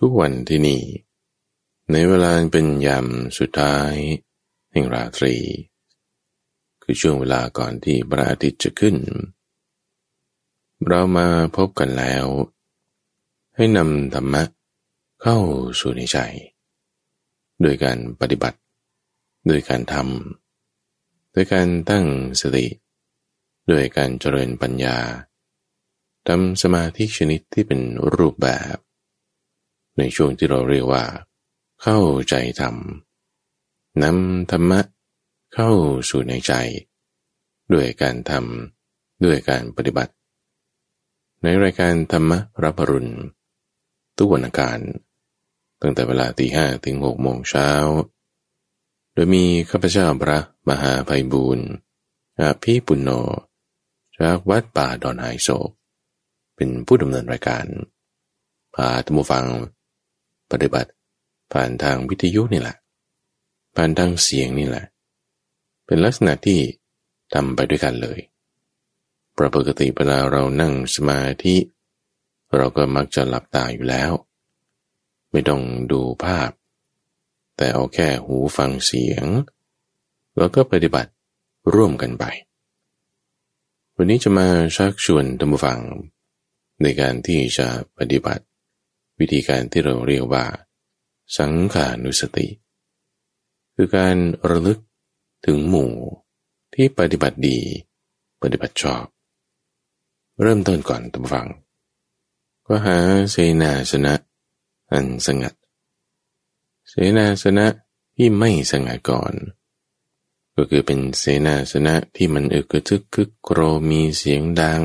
ทุกวันที่นี่ ในเวลาเป็นยามสุดท้ายแห่งราตรี คือช่วงเวลาก่อนที่พระอาทิตย์จะขึ้น เรามาพบกันแล้ว ให้นำธรรมะเข้าสู่ในใจ โดยการปฏิบัติ โดยการทำโดยการตั้งสติโดยการเจริญปัญญาทำสมาธิชนิดที่เป็นรูปแบบ ในช่วงที่เราเรียกว่า เข้าใจธรรมนำธรรมะเข้าสู่ในใจ ด้วยการทำด้วยการปฏิบัติ ในรายการธรรมะรับรุณทุกวันอังคารตั้งแต่เวลาตีห้ถึงหกโมงเช้า โดยมีข้าพเจ้าพระมหาไพบูรณ์อาภีปุณโญจากวัดป่าดอนไฮโศก เป็นผู้ดำเนินรายการพาท่านผู้ฟัง ปฏิบัติ ผ่านทางวิทยุนี่แหละ ผ่านทางเสียงนี่แหละ เป็นลักษณะที่ทำไปด้วยกันเลยปปกติเวลาเรานั่งสมาธิ เราก็มักจะหลับตาอยู่แล้ว ไม่ต้องดูภาพ แต่เอาแค่หูฟังเสียง แล้วก็ปฏิบัติร่วมกันไป วันนี้จะมาชักชวนท่านผู้ฟัง ในการที่จะปฏิบัติ วิธีการที่เราเรียกว่า สังขานุสติ คือการระลึกถึงหมู่ที่ปฏิบัติดี ปฏิบัติชอบ เริ่มต้นก่อนตั้งฟัง ก็หาเสนาสนะ อันสงัด เสนาสนะที่ไม่สงัดก่อน ก็คือเป็นเสนาสนะที่มันอึกกระทึกคึกโครมีเสียงดัง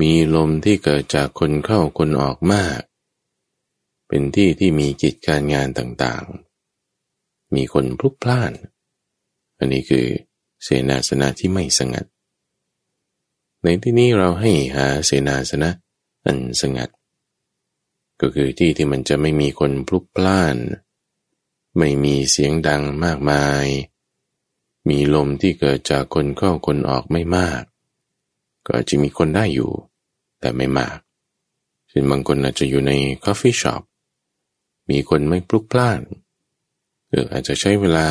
มีลมที่เกิดจากคนเข้าคนออกมาก เป็นที่ที่มีกิจการงานต่างๆ มีคนพลุกพล่าน อันนี้คือเสนาสนะที่ไม่สงัด ในที่นี้เราให้หาเสนาสนะอันสงัด ก็คือที่ที่มันจะไม่มีคนพลุกพล่าน ไม่มีเสียงดังมากมาย มีลมที่เกิดจากคนเข้าคนออกไม่มาก ก็อาจจะมีคนได้อยู่ แต่ไม่มากเช่นบางคนอาจจะอยู่ใน coffee shop มีคนไม่พลุกพล่านหรืออาจจะใช้เวลา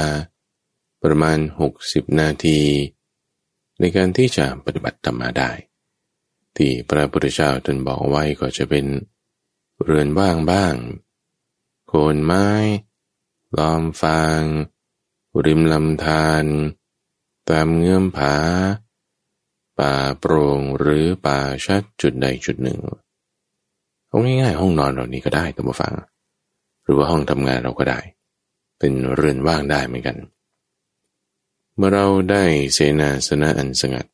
ประมาณ 60 นาที ในการที่จะปฏิบัติธรรมได้ ที่พระพุทธเจ้าท่านบอกไว้ก็จะเป็นเรือนว่างบ้าง โคนไม้ ล้อมฟาง ริมลำธารตามเงื่อมผา ป่าโปร่งหรือป่าชัดจุดใดจุดหนึ่งเอาง่ายๆห้องนอนเรานี้ก็ได้ตัวมาฟัง หรือว่าห้องทำงานเราก็ได้ เป็นเรือนว่างได้เหมือนกัน เมื่อเราได้เสนาสนะอันสงัด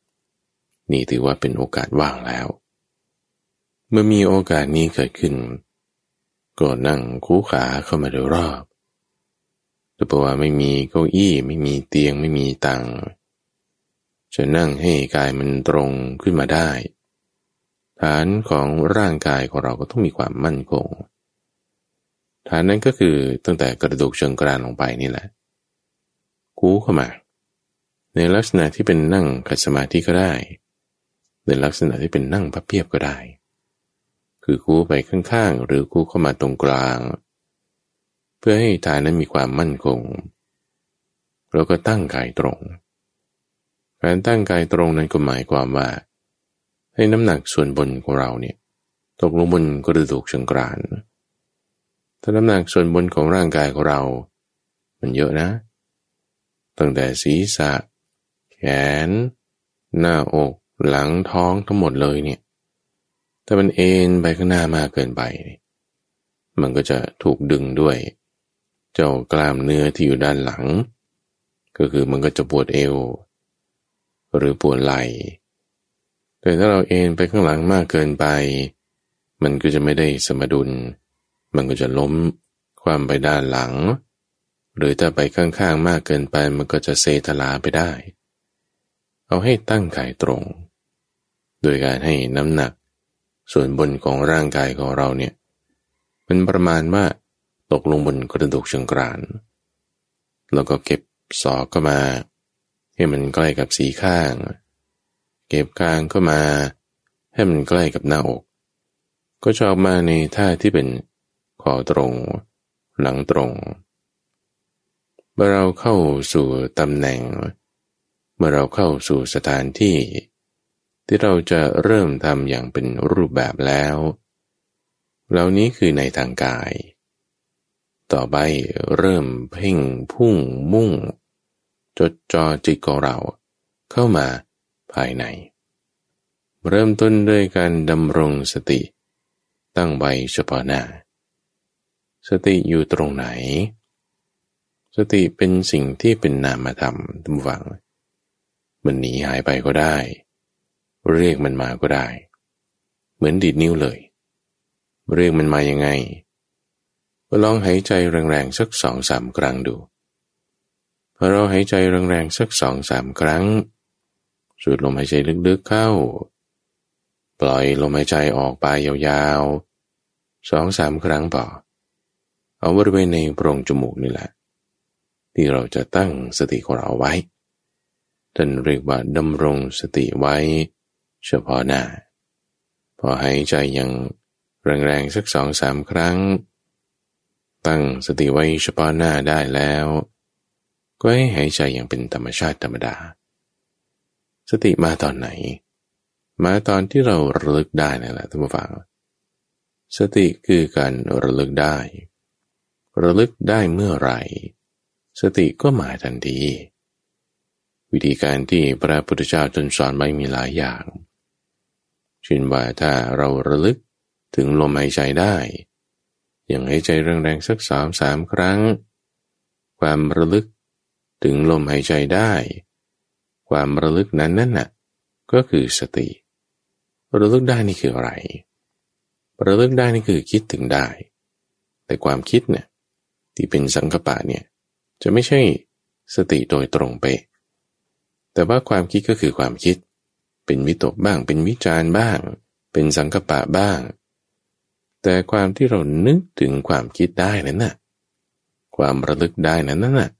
นี่ถือว่าเป็นโอกาสว่างแล้ว เมื่อมีโอกาสนี้เกิดขึ้น ก็นั่งคู่ขาเข้ามาโดยรอบแต่เพราะว่าไม่มีเก้าอี้ไม่มีเตียงไม่มีตัง จะนั่งให้กายมันตรงขึ้นมาได้ ฐานของร่างกายของเราก็ต้องมีความมั่นคง ฐานนั้นก็คือตั้งแต่กระดูกเชิงกรานลงไปนี่แหละคูเข้ามา ในลักษณะที่เป็นนั่งขัดสมาธิก็ได้ ในลักษณะที่เป็นนั่งพับเพียบก็ได้ คือคูไปข้างๆ หรือคูเข้ามาตรงกลาง เพื่อให้ฐานนั้นมีความมั่นคง แล้วก็ตั้งกายตรง การตั้งกายตรงนั้นก็หมายความว่า ให้น้ำหนักส่วนบนของเราเนี่ยตกลงบนกระดูกเชิงกราน ถ้าน้ำหนักส่วนบนของร่างกายของเรา มันเยอะนะ ตั้งแต่ศีรษะ แขน หน้าอก หลังท้องทั้งหมดเลยเนี่ย ถ้ามันเอ็นไปข้างหน้ามากเกินไป มันก็จะถูกดึงด้วย เจ้ากล้ามเนื้อที่อยู่ด้านหลัง ก็คือมันก็จะปวดเอว หรือปวดไหล่แต่ถ้าเราเอนไปข้างหลังมากเกินไป มันก็จะไม่ได้สมดุล มันก็จะล้มความไปด้านหลัง หรือถ้าไปข้างๆมากเกินไปมันก็จะเซทลาไปได้ เอาให้ตั้งกายตรง โดยการให้น้ำหนัก ส่วนบนของร่างกายของเราเนี่ยมันประมาณว่าตกลงบนกระดูกเชิงกราน แล้วก็เก็บศอกก็มา ให้มันใกล้กับสีข้าง เก็บกลางเข้ามา ให้มันใกล้กับหน้าอก ก็จะออกมาในท่าที่เป็นคอตรง หลังตรงเมื่อเราเข้าสู่ตำแหน่ง เมื่อเราเข้าสู่สถานที่ ที่เราจะเริ่มทำอย่างเป็นรูปแบบแล้ว เหล่านี้คือในทางกาย ต่อไปเริ่มเพ่งพุ่งมุ่ง จดจ่อจิตของเรา เข้ามาภายใน เริ่มต้นด้วยการดำรงสติ ตั้งไว้เฉพาะหน้า สติอยู่ตรงไหน สติเป็นสิ่งที่เป็นนามธรรมทุกฝัง มันหนีหายไปก็ได้ เรียกมันมาก็ได้ เหมือนดีดนิ้วเลย เรียกมันมายังไงลองหายใจแรงๆสักสองสามครั้งดู เราหายใจแรงๆสักสองสามครั้ง สูดลมหายใจลึกๆเข้า ปล่อยลมหายใจออกไปยาวๆสองสามครั้งต่อ เอาบริเวณในโพรงจมูกนี่แหละ ที่เราจะตั้งสติของเราไว้ท่านเรียกว่าดำรงสติไว้ เฉพาะหน้า พอหายใจยังแรงๆสักสองสามครั้ง ตั้งสติไว้เฉพาะหน้าได้แล้ว ก็ให้หายใจอย่างเป็นธรรมชาติธรรมดา สติมาตอนไหน มาตอนที่เราระลึกได้นั่นแหละท่านผู้ฟัง สติคือการระลึกได้ ระลึกได้เมื่อไหร่ สติก็มาทันที วิธีการที่พระพุทธเจ้าจนสอนไว้มีหลายอย่างเช่นว่าถ้าเราระลึกถึงลมหายใจได้ อย่างหายใจแรงๆสักสามสามครั้ง ความระลึก ถึงลมหายใจได้ ความระลึกนั้นนั่นน่ะก็คือสติ ระลึกได้นี่คืออะไร ระลึกได้นี่คือคิดถึงได้ แต่ความคิดเนี่ยที่เป็นสังกปะเนี่ยจะไม่ใช่สติโดยตรงเป๊ะแต่ว่าความคิดก็คือความคิด เป็นวิตกบ้าง เป็นวิจารณ์บ้าง เป็นสังกปะบ้าง แต่ความที่เรานึกถึงความคิดได้นั้นน่ะ ความระลึกได้นั้นน่ะ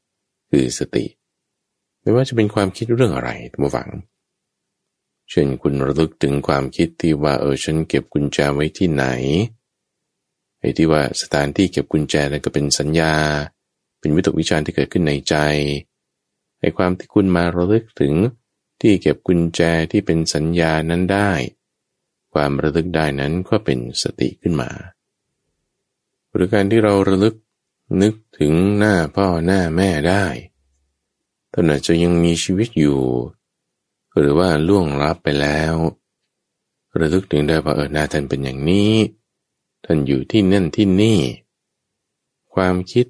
คือสติ ไม่ว่าจะเป็นความคิดเรื่องอะไรท่านผู้ฟัง เช่นคุณระลึกถึงความคิดที่ว่าเออฉันเก็บกุญแจไว้ที่ไหนไอ้ที่ว่าสถานที่เก็บกุญแจนั่นก็เป็นสัญญา เป็นวิตกวิจารณ์ที่เกิดขึ้นในใจไอ้ความที่คุณมาระลึกถึงที่เก็บกุญแจที่เป็นสัญญานั้นได้ ความระลึกได้นั้นก็เป็นสติขึ้นมา หรือการที่เราระลึก นึกถึงหน้าพ่อหน้าแม่ได้ท่านอาจจะยังมีชีวิตอยู่ หรือว่าล่วงลับไปแล้วระลึกถึงได้ว่าเออหน้าท่านเป็นอย่างนี้ ท่านอยู่ที่นั่นที่นี่ ความคิด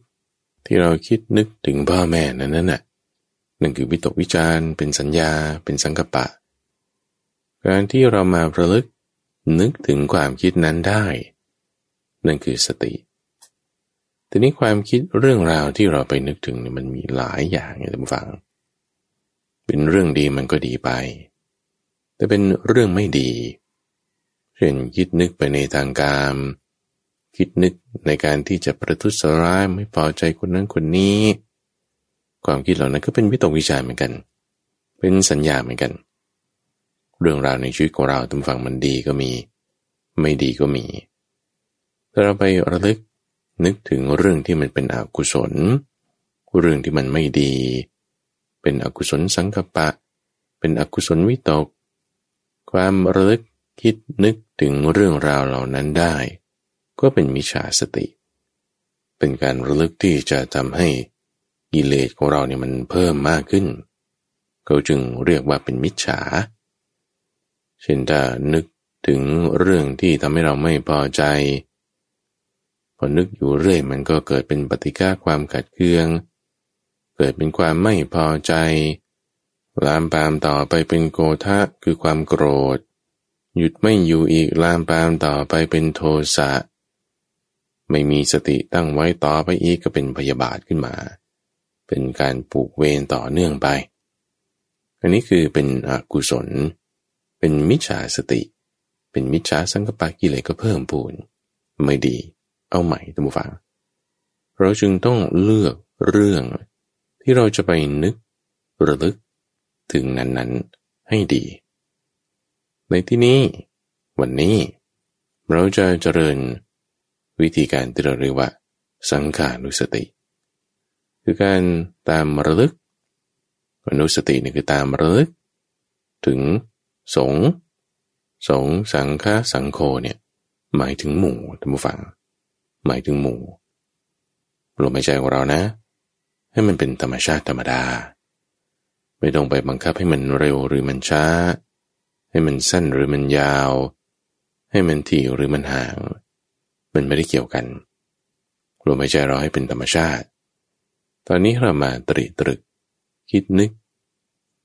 ที่เราคิดนึกถึงพ่อแม่นั้นนั่นน่ะนั่นคือวิตกวิจารเป็นสัญญาเป็นสังกปะ การที่เรามาระลึกนึกถึงความคิดนั้นได้ นั่นคือสติ ทีนี้ความคิดเรื่องราวที่เราไปนึกถึงเนี่ยมันมีหลายอย่างอย่างท่านฟัง เป็นเรื่องดีมันก็ดีไป แต่เป็นเรื่องไม่ดี เช่นคิดนึกไปในทางการ คิดนึกในการที่จะประทุษร้ายไม่พอใจคนนั้นคนนี้ ความคิดเหล่านั้นก็เป็นวิตกวิจารเหมือนกัน เป็นสัญญาเหมือนกัน เรื่องราวในชีวิตของเราทุกฝั่งมันดีก็มี ไม่ดีก็มีถ้าเราไประลึก นึกถึงเรื่องที่มันเป็นอกุศล เรื่องที่มันไม่ดี เป็นอกุศลสังกปะ เป็นอกุศลวิตก ความระลึกคิดนึกถึงเรื่องราวเหล่านั้นได้ ก็เป็นมิจฉาสติ เป็นการระลึกที่จะทำให้กิเลสของเราเนี่ยมันเพิ่มมากขึ้น เขาจึงเรียกว่าเป็นมิจฉา เช่นถ้านึกถึงเรื่องที่ทำให้เราไม่พอใจ พอนึกอยู่เรื่อยมันก็เกิดเป็นปฏิฆาความขัดเคือง เกิดเป็นความไม่พอใจ ลามปามต่อไปเป็นโกทะคือความโกรธ หยุดไม่อยู่อีกลามปามต่อไปเป็นโทสะ ไม่มีสติตั้งไว้ต่อไปอีกก็เป็นพยาบาทขึ้นมา เป็นการปลูกเวรต่อเนื่องไป อันนี้คือเป็นอกุศล เป็นมิจฉาสติ เป็นมิจฉาสังกปะกิเลสก็เพิ่มพูนไม่ดี เอาใหม่ท่านผู้ฟัง เราจึงต้องเลือกเรื่องที่เราจะไปนึกระลึกถึงนั้นๆให้ดี ในที่นี้ วันนี้ เราจะเจริญวิธีการที่เราเรียกว่า สังขานุสติ คือการตามระลึกอนุสตินี่คือตามระลึก ถึงสงสงสังฆสังโฆเนี่ยหมายถึงหมู่ท่านผู้ฟัง หมายถึงหมู่ลมหายใจของเรานะ ให้มันเป็นธรรมชาติธรรมดา ไม่ต้องไปบังคับให้มันเร็วหรือมันช้า ให้มันสั้นหรือมันยาว ให้มันถี่หรือมันห่าง มันไม่ได้เกี่ยวกันลมหายใจเราให้เป็นธรรมชาติ ตอนนี้เรามาตรีตรึก คิดนึก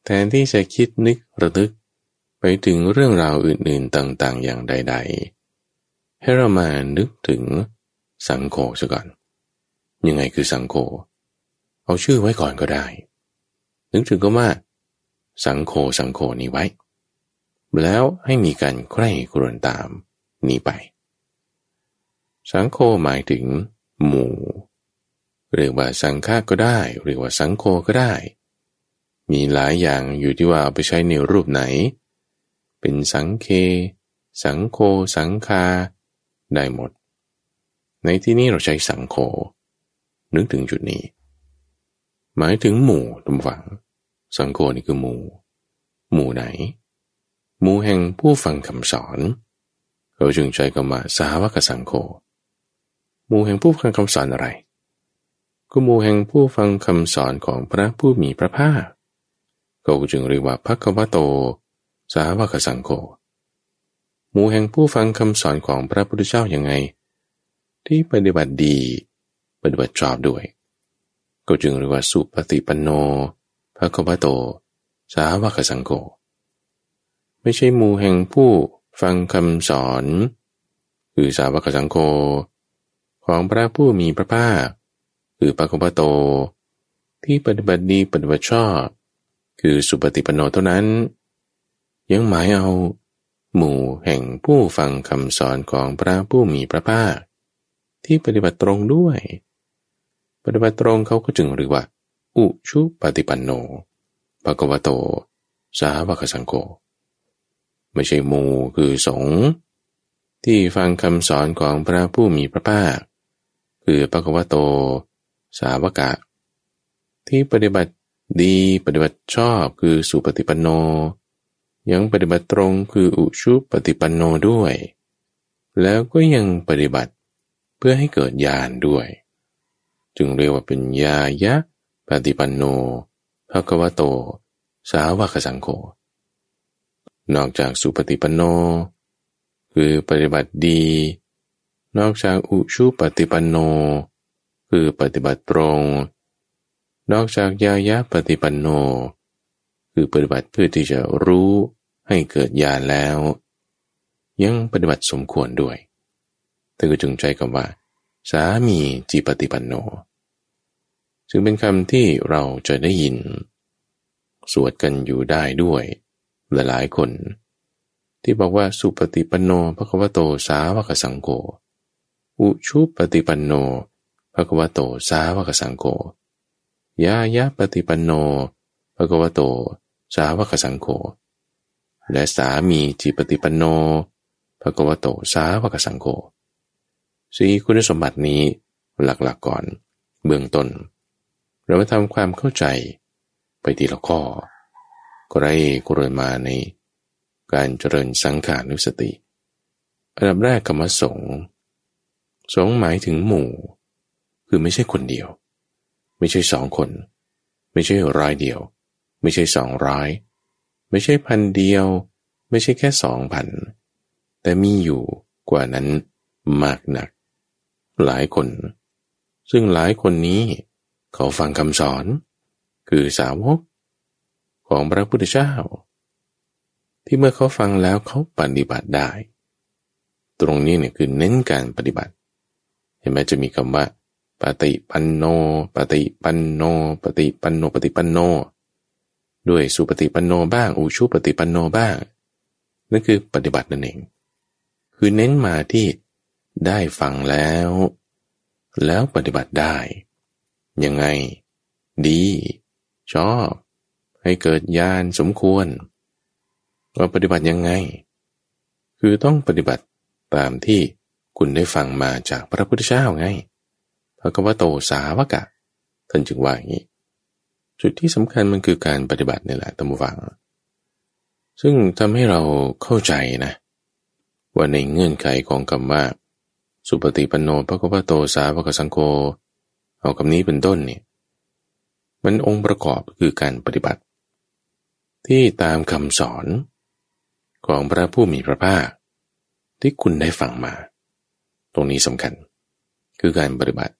แทนที่จะคิดนึกระลึก ไปถึงเรื่องราวอื่นๆต่างๆ อย่างใด ๆ ให้เรามานึกถึง สังโฆซะก่อน ยังไงคือสังโฆเอาชื่อไว้ก่อนก็ได้ นึกถึงก็ว่า สังโฆสังโฆนี้ไว้ แล้วให้มีการใคร่ครวญตามนี้ไป สังโฆหมายถึง หมู่ เรียกว่าสังฆาก็ได้ เรียกว่าสังโฆก็ได้ มีหลายอย่างอยู่ที่ว่าเอาไปใช้ในรูปไหน เป็นสังเค สังโฆสังคาได้หมด ในที่นี้เราใช้สังโฆนึกถึงจุดนี้ หมายถึงหมู่ตุมฝัง สังโฆนี่คือหมู่ หมู่ไหน หมู่แห่งผู้ฟังคำสอนเราจึงใช้คำว่าสาวกสังโฆหมู่แห่งผู้ฟังคำสอนอะไร ก็หมู่แห่งผู้ฟังคำสอนของพระผู้มีพระภาคก็จึงเรียกว่าพักวโต สาวกสังโฆหมู่แห่งผู้ฟังคำสอนของพระพุทธเจ้าอย่างไง ที่ปฏิบัติดี ปฏิบัติชอบด้วย ก็จึงเรียกว่าสุปฏิปันโนภะคะวะโต สาวกสังโฆไม่ใช่หมู่แห่งผู้ฟังคำสอน คือสาวกสังโฆของพระผู้มีพระภาคคือภะคะวะโต ที่ปฏิบัติดีปฏิบัติชอบ คือสุปฏิปันโนเท่านั้น ยังหมายเอา หมู่แห่งผู้ฟังคำสอนของพระผู้มีพระภาค ที่ปฏิบัติตรงด้วย ปฏิบัติตรงเขาก็จึงเรียกว่า อุชุปฏิปันโนภะกวโต สาวกสังโฆไม่ใช่มูคือสงที่ฟังคำสอนของพระผู้มีพระภาค คือภะกวโต สาวกะ ที่ปฏิบัติดีปฏิบัติชอบคือสุปฏิปันโน ยังปฏิบัติตรงคืออุชุปฏิปันโนด้วย แล้วก็ยังปฏิบัติ เพื่อให้เกิดญาณด้วย จึงเรียกว่าเป็นญายะปฏิปันโนภะควโต สาวกสังโฆนอกจากสุปฏิปันโน คือปฏิบัติดี นอกจากอุชุปฏิปันโน คือปฏิบัติตรง นอกจากญายะปฏิปันโน คือปฏิบัติเพื่อที่จะรู้ให้เกิดญาณแล้ว ยังปฏิบัติสมควรด้วย แต่ก็จึงใจคำว่า สามีจิปฏิปันโนซึ่งเป็นคำที่เราจะได้ยิน สวดกันอยู่ได้ด้วย หลายๆคน ที่บอกว่าสุปฏิปันโนภควโตสาวกสังโฆอุชุปฏิปันโนภควโตสาวกสังโฆยายะปฏิปันโนภควโต สาวกสังโฆ และสามีจิปฏิปันโนภควโต สาวกสังโฆ สีคุณสมบัตินี้หลักๆก่อน เบื้องต้น เรามาทำความเข้าใจไปทีละข้อก็ได้กรมาในการเจริญสังขานุสติ อันดับแรกคำว่าสงสงหมายถึงหมู่ คือไม่ใช่คนเดียว ไม่ใช่สองคน ไม่ใช่ร้อยเดียว ไม่ใช่สองร้อยไม่ใช่พันเดียว ไม่ใช่แค่สองพันแต่มีอยู่กว่านั้นมากหนัก หลายคน ซึ่งหลายคนนี้เขาฟังคำสอน คือสาวก ของพระพุทธเจ้า ที่เมื่อเขาฟังแล้วเขาปฏิบัติได้ ตรงนี้เนี่ยคือเน้นการปฏิบัติ เห็นไหมจะมีคำว่า ปฏิปันโน ปฏิปันโน ปฏิปันโน ปฏิปันโน ด้วยสุปฏิปันโนบ้าง อุชุปฏิปันโนบ้าง นั่นคือปฏิบัตินั่นเอง คือเน้นมาที่ ได้ฟังแล้ว แล้วปฏิบัติได้ ยังไง ดี ชอบ ให้เกิดญาณสมควรว่าปฏิบัติยังไง คือต้องปฏิบัติตามที่คุณได้ฟังมาจากพระพุทธเจ้าไงพระกวโตสาวกะ ท่านจึงว่าอย่างนี้ จุดที่สำคัญมันคือการปฏิบัตินี่แหละตัมบูฟัง ซึ่งทำให้เราเข้าใจนะ ว่าในเงื่อนไขของคำว่า สุปฏิปันโนพระกวโตสาวกสังโฆเอาคำนี้เป็นต้นเนี่ยมันองค์ประกอบคือการปฏิบัติ ที่ตามคำสอนของพระผู้มีพระภาค ที่คุณได้ฟังมา ตรงนี้สำคัญ คือการปฏิบัติ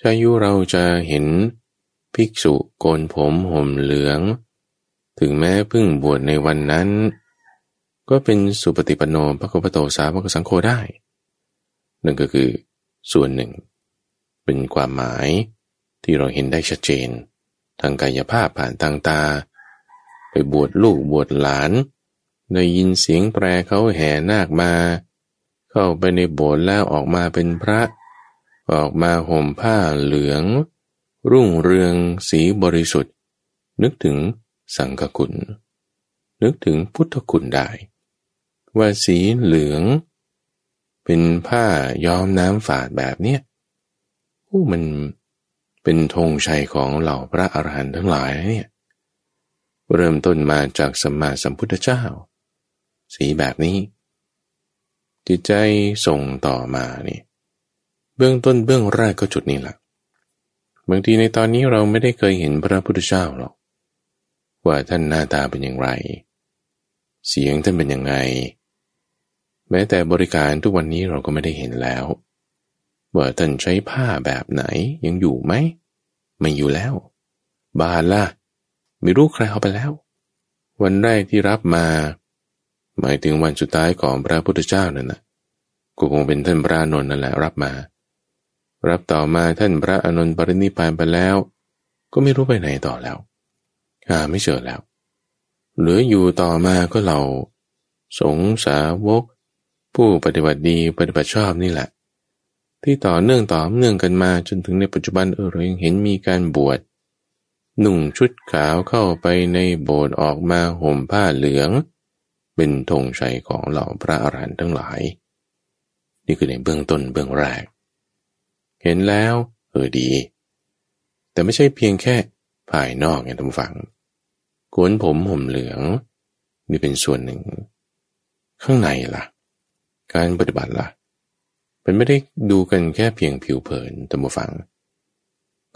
ชายุเราจะเห็นภิกษุโกนผมห่มเหลือง ถึงแม้พึ่งบวชในวันนั้น ก็เป็นสุปฏิปันโนพระโคปโตสาวกสังโฆได้ นั่นก็คือส่วนหนึ่ง เป็นความหมายที่เราเห็นได้ชัดเจน ทางกายภาพผ่านทางตา ไปบวชลูกบวชหลาน ได้ยินเสียงแตรเขาแห่นาคมา เข้าไปในโบสถ์แล้วออกมาเป็นพระ ออกมาห่มผ้าเหลือง รุ่งเรืองสีบริสุทธิ์ นึกถึงสังฆคุณ นึกถึงพุทธคุณได้ ว่าสีเหลือง เป็นผ้าย้อมน้ำฝาดแบบเนี้ยโอ้มันเป็นธงชัยของเหล่าพระอรหันต์ทั้งหลายเนี่ยเริ่มต้นมาจากสัมมาสัมพุทธเจ้า สีแบบนี้ จิตใจส่งต่อมานี่เบื้องต้นเบื้องแรกก็จุดนี้แหละบางทีในตอนนี้เราไม่ได้เคยเห็นพระพุทธเจ้าหรอก ว่าท่านหน้าตาเป็นอย่างไร เสียงท่านเป็นยังไง แม้แต่บริการทุกวันนี้เราก็ไม่ได้เห็นแล้วว่าท่านใช้ผ้าแบบไหนยังอยู่ไหมไม่อยู่แล้ว บานล่ะไม่รู้ใครเอาไปแล้ว วันแรกที่รับมา หมายถึงวันสุดท้ายของพระพุทธเจ้านั่นนะก็คงเป็นท่านพระนนท์นั่นแหละรับมา รับต่อมาท่านพระอนนท์ปรินิพานไปแล้ว ก็ไม่รู้ไปไหนต่อแล้วหาไม่เจอแล้ว เหลืออยู่ต่อมาก็เรา สงสาวก ผู้ปฏิบัติดีปฏิบัติชอบนี่แหละ ที่ต่อเนื่องต่อเนื่องกันมาจนถึงในปัจจุบันเออเรายังเห็นมีการบวชหนุ่งชุดขาวเข้าไปในโบสถ์ออกมาห่มผ้าเหลือง เป็นธงชัยของเหล่าพระอรหันต์ทั้งหลาย นี่คือในเบื้องต้นเบื้องแรก เห็นแล้วเออดี แต่ไม่ใช่เพียงแค่ภายนอกไงท่านฟังโกนผมห่มเหลือง นี่เป็นส่วนหนึ่ง ข้างในล่ะ การปฏิบัติล่ะ เป็นไม่ได้ดูกันแค่เพียงผิวเผินตัมบูฟัง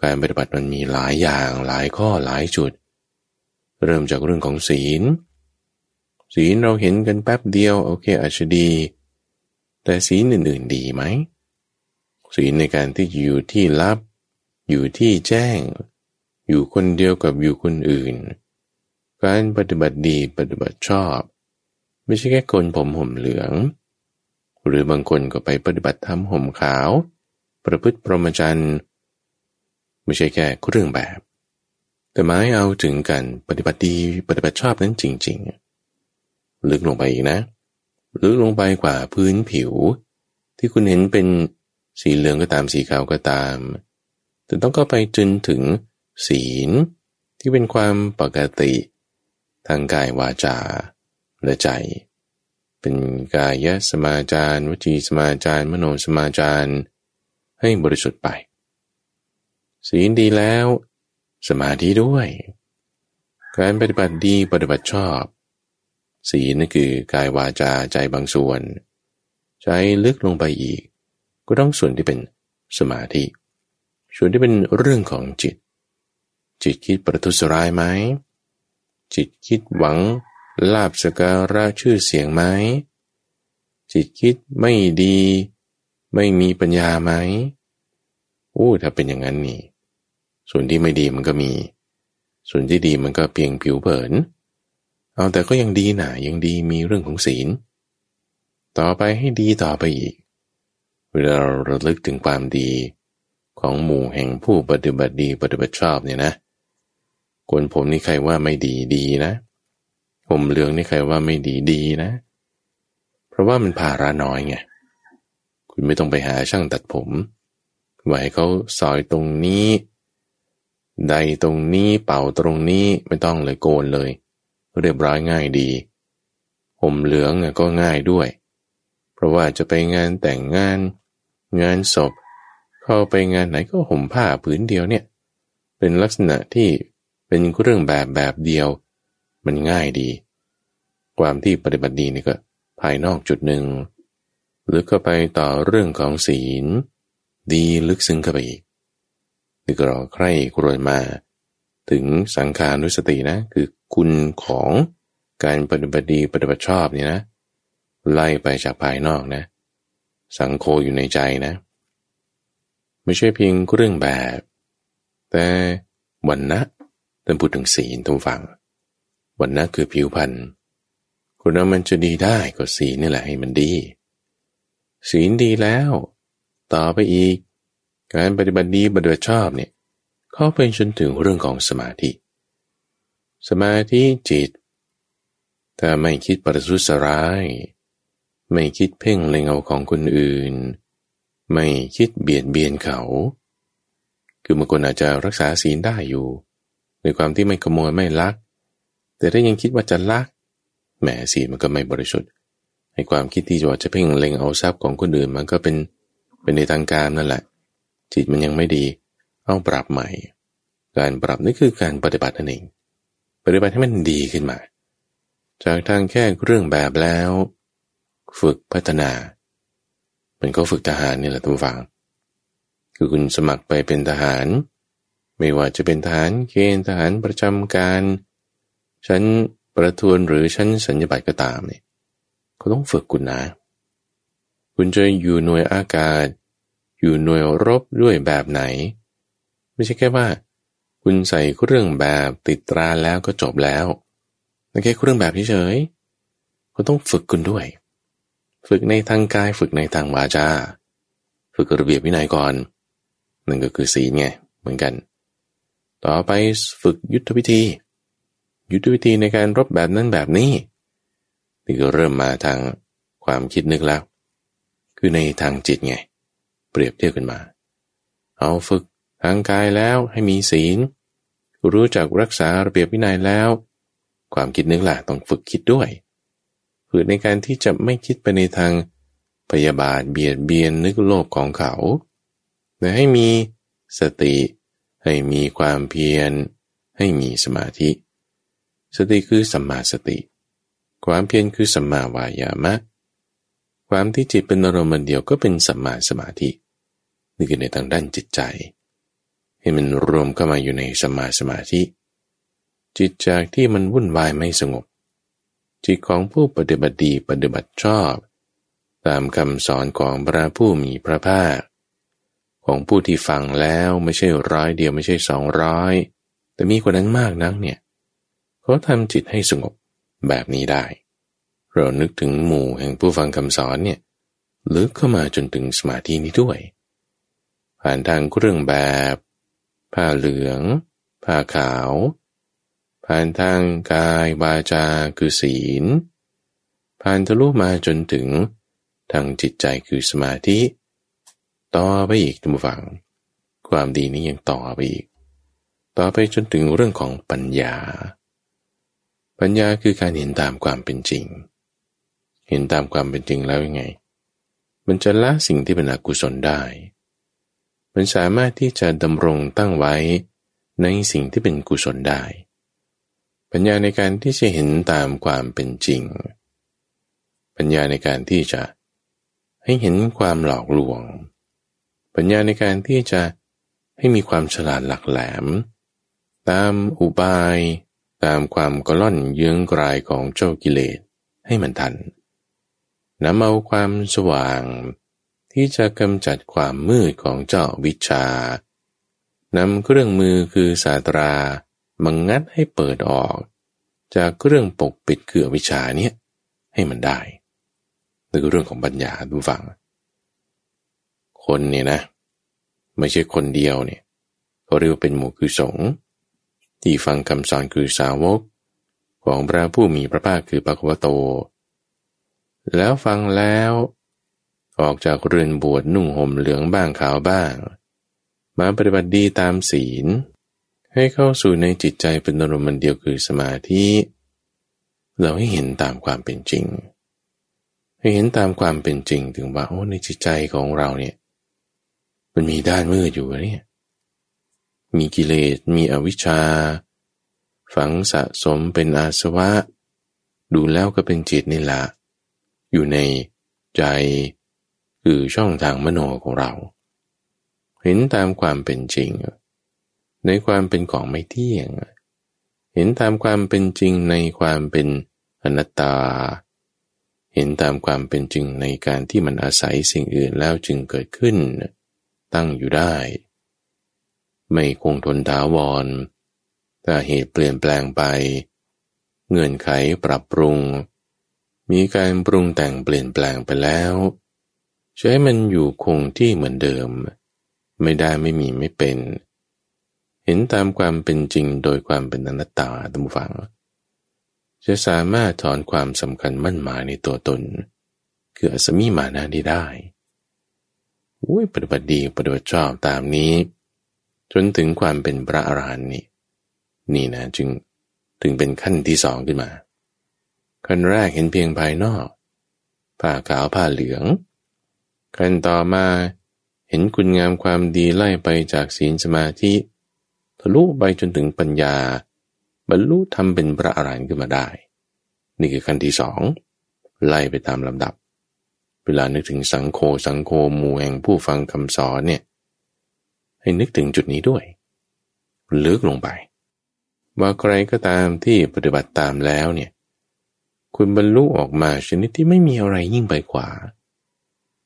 การปฏิบัติมันมีหลายอย่างหลายข้อหลายจุด เริ่มจากเรื่องของศีล ศีลเราเห็นกันแป๊บเดียวโอเคอาจจะดี แต่ศีลอื่นๆดีไหมศีลในการที่อยู่ที่ลับ อยู่ที่แจ้ง อยู่คนเดียวกับอยู่คนอื่น การปฏิบัติดีปฏิบัติชอบ ไม่ใช่แค่คนผมห่มเหลือง หรือบางคนก็ไปปฏิบัติธรรมห่มขาว ประพฤติพรหมจรรย์ไม่ใช่แค่เรื่องแบบ แต่หมายเอาถึงกันปฏิบัติดีปฏิบัติชอบนั้นจริง ๆ ลึกลงไปอีกนะลึกลงไปกว่าพื้นผิว ที่คุณเห็นเป็นสีเหลืองก็ตามสีขาวก็ตาม แต่ต้องก็ไปจนถึงศีลที่เป็นความปกติ ทางกายวาจาและใจ เป็นกายสมาจารวจีสมาจารมโนสมาจารให้บริสุทธิ์ไป ศีลดีแล้ว สมาธิด้วย การปฏิบัติดีปฏิบัติชอบ ศีลนั่นคือกายวาจาใจบางส่วน ใจลึกลงไปอีก ก็ต้องส่วนที่เป็นสมาธิ ส่วนที่เป็นเรื่องของจิต จิตคิดประทุษร้ายไหมจิตคิดหวัง ลาบสการะชื่อเสียงไหม จิตคิดไม่ดี ไม่มีปัญญาไหมโอ้ถ้าเป็นอย่างนั้นนี่ ส่วนที่ไม่ดีมันก็มี ส่วนที่ดีมันก็เพียงผิวเผิน เอาแต่ก็ยังดีนะยังดีมีเรื่องของศีล ต่อไปให้ดีต่อไปอีก เวลาเราระลึกถึงความดีของหมู่แห่งผู้ปฏิบัติดีปฏิบัติชอบเนี่ยนะคนผมนี่ใครว่าไม่ดีดีนะ ผมเหลืองนี่ใครว่าไม่ดีดีนะ เพราะว่ามันภาระน้อยไง คุณไม่ต้องไปหาช่างตัดผมไว้เขาซอยตรงนี้ ใดตรงนี้เป่าตรงนี้ไม่ต้องเลยโกนเลย เรียบร้อยง่ายดี ผมเหลืองก็ง่ายด้วย เพราะว่าจะไปงานแต่งงาน งานศพ เข้าไปงานไหนก็ห่มผ้าผืนเดียวเนี่ย เป็นลักษณะที่เป็นเรื่องแบบแบบเดียว มันง่ายดี ความที่ปฏิบัติดีนี่ก็ภายนอกจุดหนึ่งหรือก็ไปต่อเรื่องของศีล ดีลึกซึ้งเข้าไปอีกนี่ก็เราใคร่ครวญมา ถึงสังขานุสตินะ คือคุณของการปฏิบัติดีปฏิบัติชอบนี่นะ ไล่ไปจากภายนอกนะ สังโคอยู่ในใจนะ ไม่ใช่เพียงเรื่องแบบ แต่วันนะท่านพูดถึงศีลทุกฝัง วันนะคือผิวพรรณคนเรามันจะดีได้ก็ศีลนี่แหละให้มันดี ศีลดีแล้ว ต่อไปอีก การปฏิบัติดีปฏิบัติชอบเนี่ยเข้าไปจนถึงเรื่องของสมาธิ สมาธิจิต ถ้าไม่คิดประทุษร้าย ไม่คิดเพ่งเล็งเอาของคนอื่น ไม่คิดเบียดเบียนเขา คือบางคนอาจจะรักษาศีลได้อยู่ในความที่ไม่ขโมยไม่ลัก แต่ถ้ายังคิดว่าจะลักแหมศีมันก็ไม่บริสุทธิ์ในความคิดที่จะจะเพ่งเล็งเอาทรัพย์ของคนอื่นมันก็เป็นเป็นในทางการนั่นแหละ จิตมันยังไม่ดี เอาปรับใหม่ การปรับนี่คือการปฏิบัตินั่นเองปฏิบัติให้มันดีขึ้นมา จากทางแค่เรื่องแบบแล้ว ฝึกพัฒนา มันก็ฝึกทหารนี่แหละทุกฝัง คือคุณสมัครไปเป็นทหาร ไม่ว่าจะเป็นทหารเกณฑ์ทหารประจำการ ชั้นประทวนหรือชั้นสัญญบัตรก็ตามเนี่ยเขาต้องฝึกคุณนะ คุณจะอยู่หน่วยอากาศ อยู่หน่วยรบด้วยแบบไหน ไม่ใช่แค่ว่า คุณใส่เครื่องแบบติดตราแล้วก็จบแล้วนั่นแค่เครื่องแบบเฉยๆคุณต้องฝึกคุณด้วย ฝึกในทางกายฝึกในทางวาจาฝึกระเบียบวินัยก่อนนั่นก็คือศีลไงเหมือนกัน ต่อไปฝึกยุทธวิธี ยุทธวิธีในการรบแบบนั้นแบบนี้นี่ก็เริ่มมาทางความคิดนึกแล้ว คือในทางจิตไง เปรียบเทียบกันมา เอาฝึกทางกายแล้วให้มีศีล รู้จักรักษาระเบียบวินัยแล้ว ความคิดนึกล่ะต้องฝึกคิดด้วย ฝึกในการที่จะไม่คิดไปในทางพยาบาทเบียดเบียนนึกโลภของเขา แต่ให้มีสติ ให้มีความเพียร ให้มีสมาธิ สติคือสัมมาสติ ความเพียรคือสัมมาวายามะ ความที่จิตเป็นอารมณ์เดียวก็เป็นสัมมาสมาธิ นี่คือในทางด้านจิตใจ ให้มันรวมเข้ามาอยู่ในสัมาสมาธิ จิตจากที่มันวุ่นวายไม่สงบ จิตของผู้ปฏิบัติดีปฏิบัติชอบ ตามคำสอนของพระผู้มีพระภาค ของผู้ที่ฟังแล้วไม่ใช่ร้อยเดียวไม่ใช่สองร้อยแต่มีกว่านั้นมากนักเนี่ย เขาทำจิตให้สงบแบบนี้ได้ เรานึกถึงหมู่แห่งผู้ฟังคำสอนเนี่ยลึกเข้ามาจนถึงสมาธินี้ด้วย ผ่านทางเครื่องแบบ ผ้าเหลือง ผ้าขาว ผ่านทางกายวาจาคือศีล ผ่านทะลุมาจนถึงทางจิตใจคือสมาธิ ต่อไปอีกทุกฝัง ความดีนี้ยังต่อไปอีก ต่อไปจนถึงเรื่องของปัญญา ปัญญาคือการเห็นตามความเป็นจริง เห็นตามความเป็นจริงแล้วยังไง มันจะละสิ่งที่เป็นอกุศลได้ มันสามารถที่จะดำรงตั้งไว้ในสิ่งที่เป็นกุศลได้ ปัญญาในการที่จะเห็นตามความเป็นจริง ปัญญาในการที่จะให้เห็นความหลอกลวง ปัญญาในการที่จะให้มีความฉลาดหลักแหลม ตามอุบาย ตามความกล่อนเยื้องกลายของเจ้ากิเลสให้มันทันนำเอาความสว่าง ที่จะกำจัดความมืดของเจ้าวิชานำเครื่องมือคือศาสตรามังงัดให้เปิดออก จากเครื่องปกปิดคือวิชาเนี้ยให้มันได้นี่คือเรื่องของปัญญาดูฟัง คนเนี่ยนะ ไม่ใช่คนเดียวเนี่ยเขาเรียกว่าเป็นหมู่คือสงฆ์ ที่ฟังคำสอนคือสาวก ของพระผู้มีพระภาคคือปะควโต แล้วฟังแล้ว ออกจากเรือนบวชนุ่งห่มเหลืองบ้างขาวบ้าง มาปฏิบัติดีตามศีล ให้เข้าสู่ในจิตใจเป็นอารมณ์เดียวคือสมาธิ เราให้เห็นตามความเป็นจริง ให้เห็นตามความเป็นจริงถึงว่าโอ้ในจิตใจของเราเนี่ยมันมีด้านมืดอยู่เนี่ย มีกิเลสมีอวิชชา ฝังสะสมเป็นอาสวะ ดูแล้วก็เป็นจิตนี่แหละอยู่ในใจคือช่องทางมโนของเรา เห็นตามความเป็นจริง ในความเป็นของไม่เที่ยง เห็นตามความเป็นจริงในความเป็นอนัตตา เห็นตามความเป็นจริงในการที่มันอาศัยสิ่งอื่นแล้วจึงเกิดขึ้น ตั้งอยู่ได้ ไม่คงทนถาวร ถ้าเหตุเปลี่ยนแปลงไป เงื่อนไขปรับปรุง มีการปรุงแต่งเปลี่ยนแปลงไปแล้ว ใช้มันอยู่คงที่เหมือนเดิม ไม่ได้ไม่มีไม่เป็น เห็นตามความเป็นจริงโดยความเป็นอนัตตาตัมฟัง จะสามารถถอนความสำคัญมั่นหมายในตัวตน คืออสมีมานาได้ได้อุ้ยปฏิบัติดีปฏิบัติชอบตามนี้ จนถึงความเป็นพระอรหันต์นี่นี่นะจึงถึงเป็นขั้นที่สองขึ้นมา ขั้นแรกเห็นเพียงภายนอกผ้าขาวผ้าเหลือง ขั้นต่อมาเห็นคุณงามความดีไล่ไปจากศีลสมาธิทะลุไปจนถึงปัญญา บรรลุทำเป็นพระอรหันต์ขึ้นมาได้ นี่คือขั้นที่สองไล่ไปตามลำดับ เวลานึกถึงสังโฆสังโฆหมู่แห่งผู้ฟังคำสอนเนี่ย ให้นึกถึงจุดนี้ด้วยลึกลงไป ว่าใครก็ตามที่ปฏิบัติตามแล้วเนี่ย คุณบรรลุออกมาชนิดที่ไม่มีอะไรยิ่งไปกว่า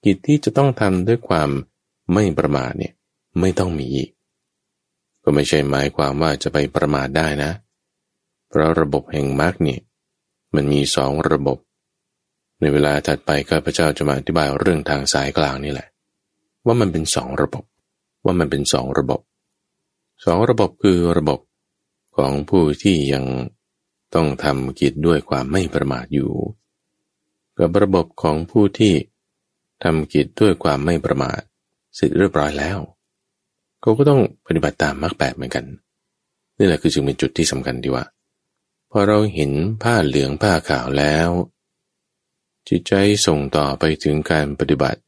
กิจที่จะต้องทำด้วยความไม่ประมาทเนี่ยไม่ต้องมีอีก ก็ไม่ใช่หมายความว่าจะไปประมาทได้นะ เพราะระบบแห่งมรรคเนี่ยมันมีสองระบบ ในเวลาถัดไปข้าพเจ้าจะมาอธิบายเรื่องทางสายกลางนี่แหละ ว่ามันเป็นสองระบบ ว่ามันเป็นสองระบบสองระบบคือระบบของผู้ที่ยังต้องทำกิจด้วยความไม่ประมาทอยู่ กับระบบของผู้ที่ทำกิจด้วยความไม่ประมาทเสร็จเรียบร้อยแล้วเขาก็ต้องปฏิบัติตามมรรคแปดเหมือนกัน นี่แหละคือจึงเป็นจุดที่สำคัญดีว่าพอเราเห็นผ้าเหลืองผ้าขาวแล้ว จิตใจส่งต่อไปถึงการปฏิบัติ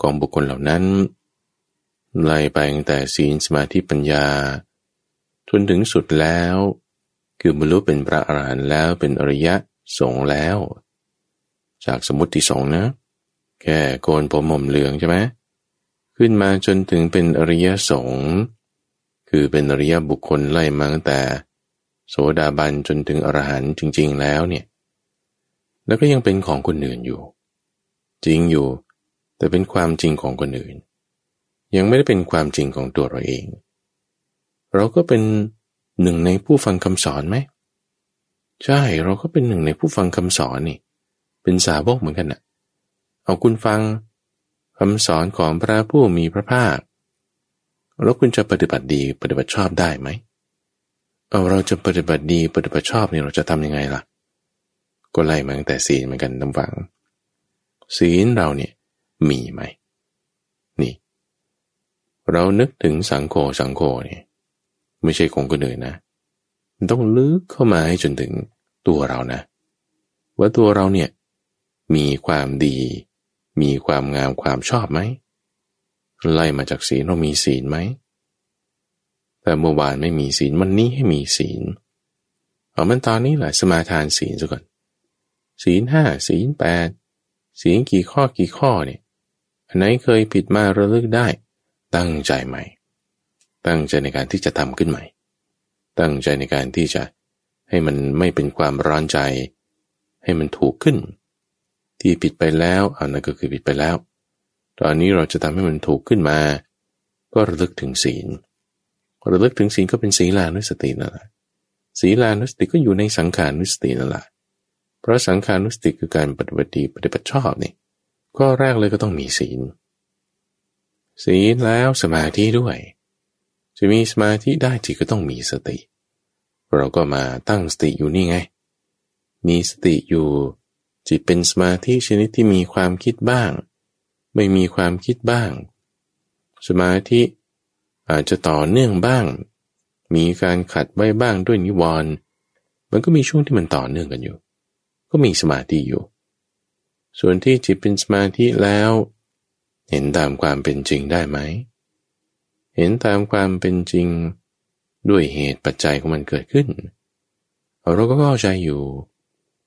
ของบุคคลเหล่านั้น ไล่ไปตั้งแต่ศีลสมาธิปัญญาจนถึงสุดแล้ว คือบรรลุเป็นพระอรหันต์แล้วเป็นอริยะสงแล้ว จากสมุติสงนะ แค่โกนผมหม่มเหลืองใช่ไหมขึ้นมาจนถึงเป็นอริยสงฆ์คือเป็นอริยบุคคลไล่มาตั้งแต่ โสดาบันจนถึงอรหันต์จริง ๆ แล้วเนี่ย แล้วก็ยังเป็นของคนอื่นอยู่ จริงอยู่ แต่เป็นความจริงของคนอื่น ยังไม่ได้เป็นความจริงของตัวเราเอง เราก็เป็นหนึ่งในผู้ฟังคำสอนไหม ใช่เราก็เป็นหนึ่งในผู้ฟังคำสอนนี่ เป็นสาวกเหมือนกันนะ่ะ เอาคุณฟังคำสอนของพระผู้มีพระภาค แล้วคุณจะปฏิบัติดีปฏิบัติชอบได้ไหมเอาเราจะปฏิบัติดีปฏิบัติชอบเนี่ยเราจะทำยังไงล่ะ ก็ไล่มาตั้งแต่ศีลเหมือนกันตำฝัง ศีลเราเนี่ยมีไหม เรานึกถึงสังโฆสังโฆเนี่ยไม่ใช่ของคนอื่นนะต้องลึกเข้ามาให้จนถึงตัวเรานะ ว่าตัวเราเนี่ยมีความดี มีความงามความชอบไหมไล่มาจากศีลเรามีศีลไหมแต่เมื่อวานไม่มีศีลวันนี้ให้มีศีลเอามันตอนนี้แหละสมาทานศีลซะก่อนศีลห้าศีลแปดศีลกี่ข้อกี่ข้อเนี่ยอันไหนเคยผิดมาระลึกได้ ตั้งใจใหม่ ตั้งใจในการที่จะทำขึ้นใหม่ ตั้งใจในการที่จะให้มันไม่เป็นความร้อนใจ ให้มันถูกขึ้น ที่ผิดไปแล้วอันนั้นก็คือผิดไปแล้ว ตอนนี้เราจะทำให้มันถูกขึ้นมา ก็ระลึกถึงศีลระลึกถึงศีลก็เป็นศีลานุสตินั่นแหละศีลานุสติก็อยู่ในสังขานุสตินั่นแหละเพราะสังขานุสติคือการปฏิบัติดีปฏิบัติชอบนี่ก็แรกเลยก็ต้องมีศีล ศีลแล้วสมาธิด้วย จะมีสมาธิได้จีก็ต้องมีสติ เราก็มาตั้งสติอยู่นี่ไง มีสติอยู่จิตเป็นสมาธิชนิดที่มีความคิดบ้าง ไม่มีความคิดบ้าง สมาธิอาจจะต่อเนื่องบ้าง มีการขัดไว้บ้างด้วยนิวรณ์มันก็มีช่วงที่มันต่อเนื่องกันอยู่ ก็มีสมาธิอยู่ ส่วนที่จิตเป็นสมาธิแล้ว เห็นตามความเป็นจริงได้ไหม เห็นตามความเป็นจริงด้วยเหตุปัจจัยของมันเกิดขึ้น เราก็เข้าใจอยู่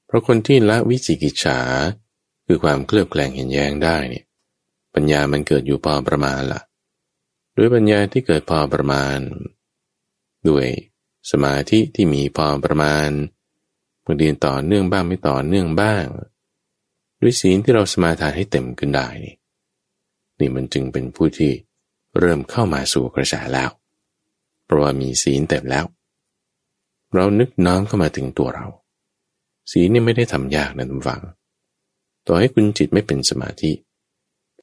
เพราะคนที่ละวิจิกิจฉาคือความเคลือบแคลงเห็นแย้งได้เนี่ย ปัญญามันเกิดอยู่พอประมาณละ่ะ ด้วยปัญญาที่เกิดพอประมาณ ด้วยสมาธิที่มีพอประมาณบางทีต่อเนื่องบ้างไม่ต่อเนื่องบ้าง ด้วยศีลที่เราสมาทานให้เต็มขึ้นได้นี่ นี่มันจึงเป็นผู้ที่เริ่มเข้ามาสู่กระแสแล้ว เพราะว่ามีศีลเต็มแล้ว เรานึกน้อมเข้ามาถึงตัวเรา ศีลนี่ไม่ได้ทำยากนะทุกฝัง ต่อให้คุณจิตไม่เป็นสมาธิ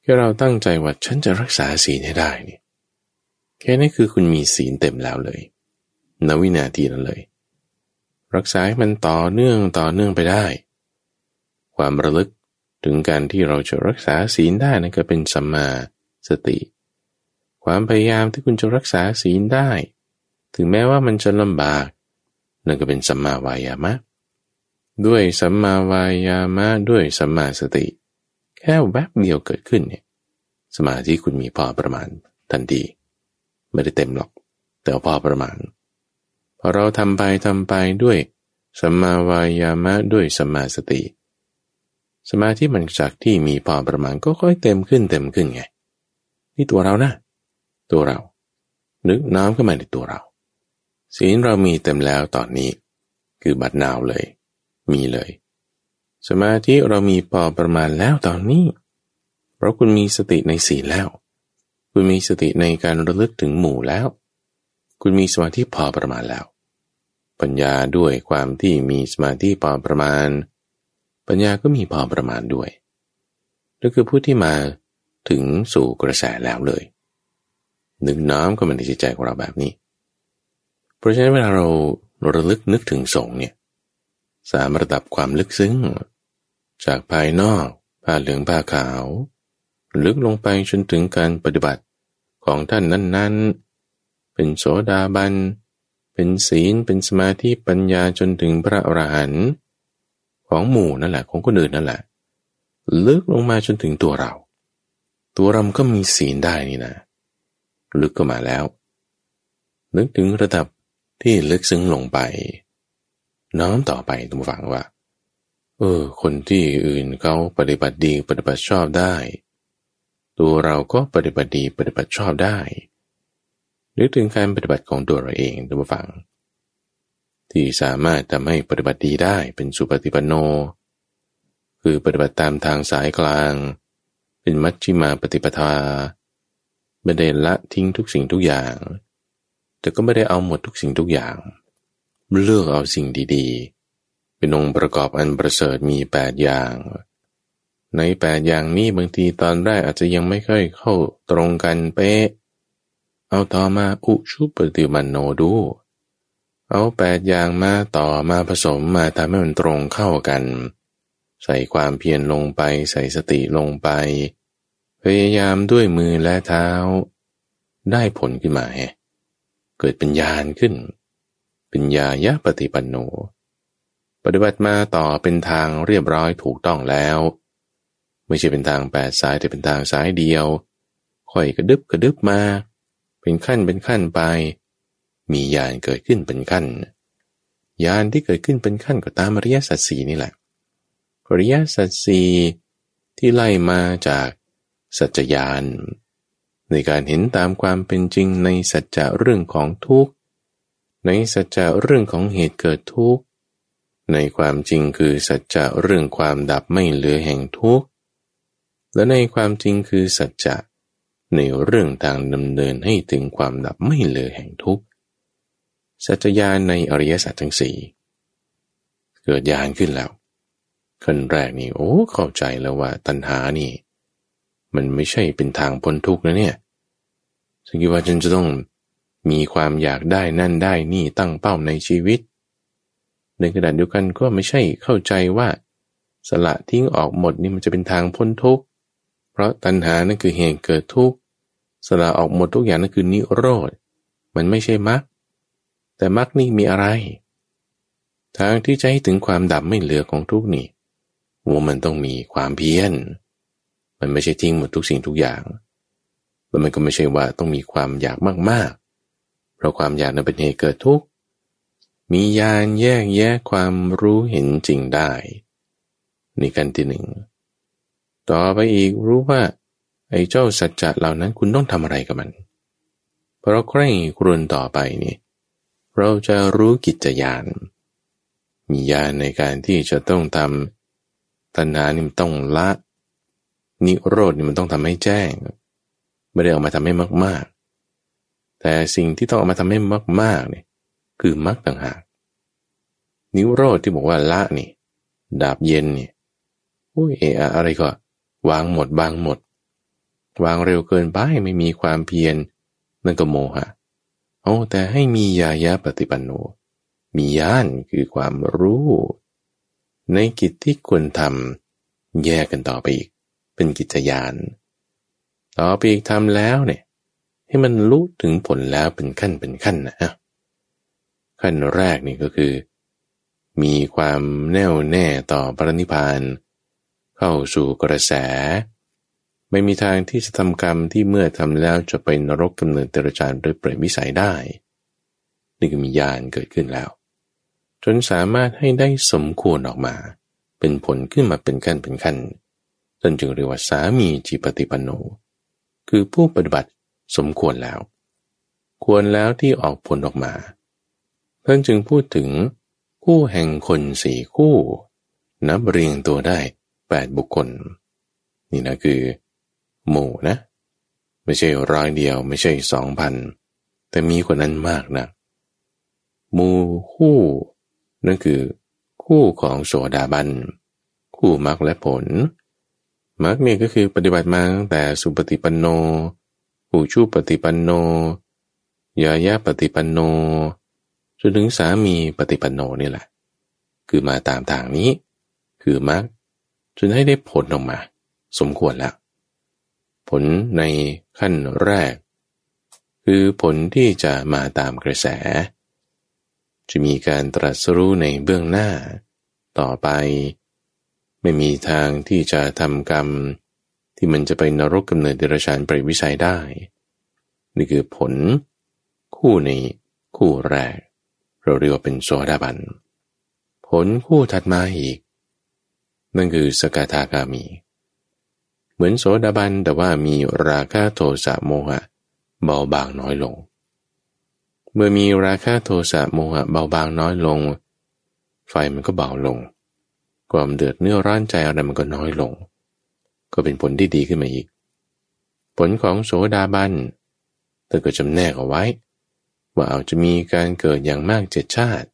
แค่เราตั้งใจว่าฉันจะรักษาศีลให้ได้นี่แค่นี้คือคุณมีศีลเต็มแล้วเลยณวินาทีนั้นเลย รักษาให้มันต่อเนื่องต่อเนื่องไปได้ ความระลึก ถึงการที่เราจะรักษาศีลได้นั่นก็เป็นสัมมาสติ ความพยายามที่คุณจะรักษาศีลได้ ถึงแม้ว่ามันจะลำบาก นั่นก็เป็นสัมมาวายามะ ด้วยสัมมาวายามะด้วยสัมมาสติ แค่แวบเดียวเกิดขึ้นเนี่ยสมาธิคุณมีพอประมาณทันทีไม่ได้เต็มหรอก แต่พอประมาณพอเราทำไปทำไปด้วยสัมมาวายามะด้วยสัมมาสติ สมาธิมันจากที่มีพอประมาณก็ค่อยเต็มขึ้นเต็มขึ้นไง นี่ตัวเรานะ ตัวเรา นึกน้ำขึ้นมาในตัวเรา ศีลเรามีเต็มแล้วตอนนี้ คือบัดนาวเลย มีเลย สมาธิเรามีพอประมาณแล้วตอนนี้ เพราะคุณมีสติในศีลแล้ว คุณมีสติในการระลึกถึงหมู่แล้ว คุณมีสมาธิพอประมาณแล้ว ปัญญาด้วยความที่มีสมาธิพอประมาณ ปัญญาก็มีพอประมาณด้วยนั่นคือผู้ที่มาถึงสู่กระแสแล้วเลย นึกน้อมก็มันในจิตใจของเราแบบนี้ เพราะฉะนั้นเวลาเราระลึกนึกถึงสงเนี่ยสามระดับความลึกซึ้ง จากภายนอกผ้าเหลืองผ้าขาว ลึกลงไปจนถึงการปฏิบัติของท่านนั้น ๆ เป็นโสดาบัน เป็นศีล เป็นสมาธิปัญญาจนถึงพระอรหันต์ ของหมู่นั่นแหละ ของคนอื่นนั่นแหละลึกลงมาจนถึงตัวเรา ตัวเราก็มีศีลได้นี่นะ ลึกก็มาแล้ว นึกถึงระดับที่ลึกซึ้งลงไป น้อมต่อไปทุกฝังว่า เออ คนที่อื่นเขาปฏิบัติดีปฏิบัติชอบได้ ตัวเราก็ปฏิบัติดีปฏิบัติชอบได้นึกถึงการปฏิบัติของตัวเราเองตัวฟัง ที่สามารถทำให้ปฏิบัติดีได้เป็นสุปฏิปันโน คือปฏิบัติตามทางสายกลาง เป็นมัชฌิมาปฏิปทาไม่ได้ละทิ้งทุกสิ่งทุกอย่าง แต่ก็ไม่ได้เอาหมดทุกสิ่งทุกอย่าง เลือกเอาสิ่งดีๆ เป็นองค์ประกอบอันประเสริฐมีแปดอย่าง ในแปดอย่างนี้บางทีตอนแรกอาจจะยังไม่ค่อยเข้าตรงกันเป๊ะ เอาต่อมาอุชุปฏิมันโนดู เอาแปดอย่างมาต่อมาผสมมาทำให้มันตรงเข้ากัน ใส่ความเพียรลงไป ใส่สติลงไป พยายามด้วยมือและเท้า ได้ผลขึ้นมาเกิดเป็นญาณขึ้น เป็นญายะปฏิปันโน ปฏิบัติมาต่อเป็นทางเรียบร้อยถูกต้องแล้ว ไม่ใช่เป็นทางแปดสายแต่เป็นทางสายเดียวค่อยกระดึบกระดึบมา เป็นขั้นเป็นขั้นไป มีญาณเกิดขึ้นเป็นขั้นญาณที่เกิดขึ้นเป็นขั้นก็ตามอริยสัจสีนี่แหละอริยสัจสีที่ไล่มาจากสัจญาณในการเห็นตามความเป็นจริงในสัจจะเรื่องของทุกข์ในสัจจะเรื่องของเหตุเกิดทุกข์ในความจริงคือสัจจะเรื่องความดับไม่เหลือแห่งทุกข์และในความจริงคือสัจจะในเรื่องทางดำเนินให้ถึงความดับไม่เหลือแห่งทุกข์ สัจญาณในอริยสัจทั้งสี่เกิดญาณขึ้นแล้วขั้นแรกนี่โอ้เข้าใจแล้วว่าตัณหานี่ มันไม่ใช่เป็นทางพ้นทุกข์นะเนี่ยฉันคิดว่าฉันจะต้องมีความอยากได้นั่นได้นี่ตั้งเป้าในชีวิต ในขณะเดียวกันก็ไม่ใช่เข้าใจว่า สละทิ้งออกหมดนี่มันจะเป็นทางพ้นทุกข์ เพราะตัณหานั่นคือเหตุเกิดทุกข์ สละออกหมดทุกอย่างนั่นคือนิโรธ มันไม่ใช่มรรค แต่มรรคนี่มีอะไร ทางที่จะให้ถึงความดับไม่เหลือของทุกนี่ว่ามันต้องมีความเพียร มันไม่ใช่ทิ้งหมดทุกสิ่งทุกอย่าง แล้วมันก็ไม่ใช่ว่าต้องมีความอยากมากๆ เพราะความอยากนั้นเป็นเหตุเกิดทุกข์ มียานแยกแยะความรู้เห็นจริงได้นี่กันที่หนึ่ง ต่อไปอีกรู้ว่า ไอ้เจ้าสัจจะเหล่านั้นคุณต้องทำอะไรกับมัน เพราะใคร่ครวญต่อไปนี่ เราจะรู้กิจยานมียานในการที่จะต้องทำตัณหานี่มันต้องละ นิโรธนี่มันต้องทำให้แจ้ง ไม่ได้ออกมาทำให้มาก ๆ แต่สิ่งที่ต้องออกมาทำให้มาก ๆ เนี่ย คือมรรคต่างหาก นิโรธที่บอกว่าละนี่ ดาบเย็นนี่อุ้ยเอะอะไรก็ วางหมดบางหมด วางเร็วเกินไปไม่มีความเพียรนั่นก็โมหะ โอ้แต่ให้มียายะปฏิปันโน มีญาณคือความรู้ ในกิจที่ควรทำแยกกันต่อไปอีก เป็นกิจยานต่อไปอีกทำแล้วเนี่ย ให้มันรู้ถึงผลแล้วเป็นขั้นเป็นขั้นนะขั้นแรกนี่ก็คือ มีความแน่วแน่ต่อปรินิพาน เข้าสู่กระแส ไม่มีทางที่จะทำกรรมที่เมื่อทำแล้วจะไปนรกกำเนิดเตระจารโดยเปรตวิสัยได้ นี่ก็มีญาณเกิดขึ้นแล้ว จนสามารถให้ได้สมควรออกมา เป็นผลขึ้นมาเป็นขั้นเป็นขั้นจนจึงเรียกว่าสามีจิปฏิปันโน คือผู้ปฏิบัติสมควรแล้ว ควรแล้วที่ออกผลออกมา ท่านจึงพูดถึงคู่แห่งคนสี่คู่ นับเรียงตัวได้แปดบุคคล นี่นะคือ หมู่นะ ไม่ใช่ร้อยเดียว ไม่ใช่สองพันแต่มีคนนั้นมากนะหมู่คู่ นั่นคือ คู่ของโสดาบัน คู่มรรคและผลมรรคเนี่ยก็คือปฏิบัติมาตั้งแต่สุปฏิปันโนอุชูปฏิปันโนยายาปฏิปันโนจนถึงสามีปฏิปันโนนี่แหละ คือมาตามทางนี้ คือมรรคจนให้ได้ผลออกมา สมควรแล้ว ผลในขั้นแรก คือผลที่จะมาตามกระแส จะมีการตรัสรู้ในเบื้องหน้า ต่อไป ไม่มีทางที่จะทำกรรม ที่มันจะไปนรกกำเนิดเดรัจฉานปริวิสัยได้ นี่คือผล คู่ในคู่แรก เราเรียกว่าเป็นโสดาบัน ผลคู่ถัดมาอีก นั่นคือสกทาคามี เหมือนโสดาบันแต่ว่ามีราคะโทสะโมหะ เบาบางน้อยลง เมื่อมีราคะโทสะโมหะเบาบางน้อยลง ไฟมันก็เบาลง ความเดือดเนื้อร้อนใจอะไรมันก็น้อยลง ก็เป็นผลที่ดีขึ้นมาอีก ผลของโสดาบันแต่ก็จำแนกเอาไว้ ว่าเอาจะมีการเกิดอย่างมากเจ็ดชาติ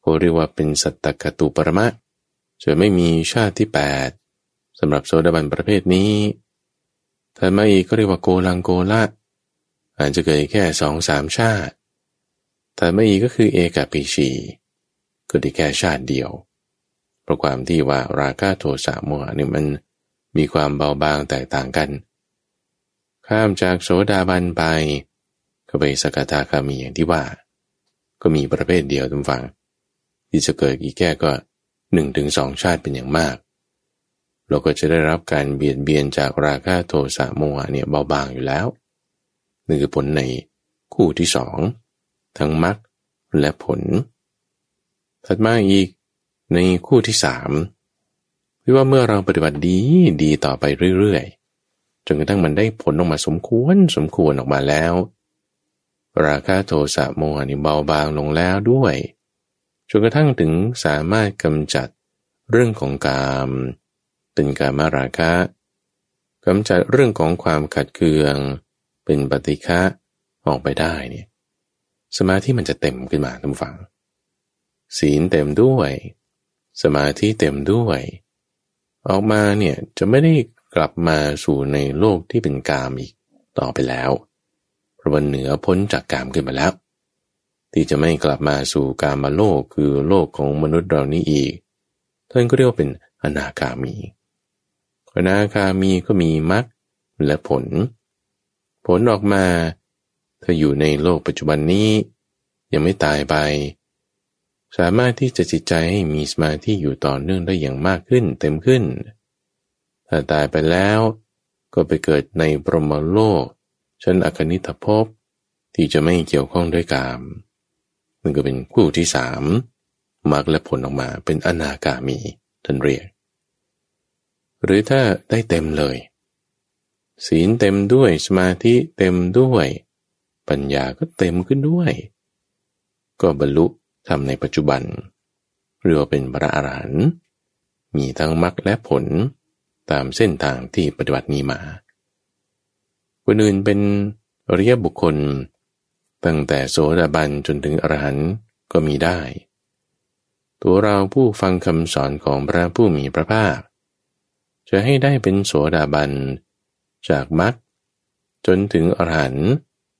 โเรียกว่าเป็นสัตตกตุปรมะจะไม่มีชาติที่แปด สำหรับโซดาบันประเภทนี้ถัดมาอีกก็เรียกว่าโกลังโกละอาจจะเกิดแค่สองสามชาติถัดมาอีกก็คือเอกาปิชีเกิดแค่ชาติเดียวเพราะความที่ว่าราคะโทสะโมหะนี่มันมีความเบาบางแตกต่างกัน ข้ามจากโสดาบันไปก็ไปสกทาคามีอย่างที่ว่า ก็มีประเภทเดียวทุกฝัง ที่จะเกิดอีกแค่ก็หนึ่งถึงสองชาติเป็นอย่างมาก เราก็จะได้รับการเบียดเบียนจากราคะโทสะโมหะเนี่ยเบาบางอยู่แล้วนี่คือผลในคู่ที่สองทั้งมรรคและผล ถัดมาอีกในคู่ที่สามคือว่าเมื่อเราปฏิบัติดีดีต่อไปเรื่อยๆจนกระทั่งมันได้ผลออกมาสมควรสมควรออกมาแล้ว ราคะโทสะโมหะนี่เบาบางลงแล้วด้วยจนกระทั่งถึงสามารถกำจัดเรื่องของกาม เป็นการมาราคะกำจัดเรื่องของความขัดเคือง เป็นปฏิฆะออกไปได้เนี่ยสมาธิมันจะเต็มขึ้นมาทุกฝัง ศีลเต็มด้วย สมาธิเต็มด้วย ออกมาเนี่ยจะไม่ได้กลับมาสู่ในโลกที่เป็นกามอีกต่อไปแล้วเพราะวันเหนือพ้นจากกามขึ้นมาแล้ว ที่จะไม่กลับมาสู่กามาโลกคือโลกของมนุษย์เรานี้อีกท่านก็เรียกว่าเป็นอนาคามี อนาคามีก็มีมรรคและผล ผลออกมาถ้าอยู่ในโลกปัจจุบันนี้ ยังไม่ตายไป สามารถที่จะจิตใจให้มีสมาธิอยู่ต่อเนื่องได้อย่างมากขึ้นเต็มขึ้น ถ้าตายไปแล้วก็ไปเกิดในปรมโลกชั้นอคนิทภพที่จะไม่เกี่ยวข้องด้วยกามมันก็เป็นคู่ที่สามมรรคและผลออกมาเป็นอนากามีท่านเรียก หรือถ้าได้เต็มเลย ศีลเต็มด้วยสมาธิเต็มด้วย ปัญญาก็เต็มขึ้นด้วย ก็บรรลุทำในปัจจุบันเรียกว่าเป็นพระอรหันต์มีทั้งมรรคและผลตามเส้นทางที่ปฏิบัตินี้มาคนอื่นเป็นอริยบุคคล ตั้งแต่โสดาบันจนถึงอรหันต์ก็มีได้ ตัวเราผู้ฟังคำสอนของพระผู้มีพระภาค จะให้ได้เป็นโสดาบัน จากมรรคจนถึงอรหันต์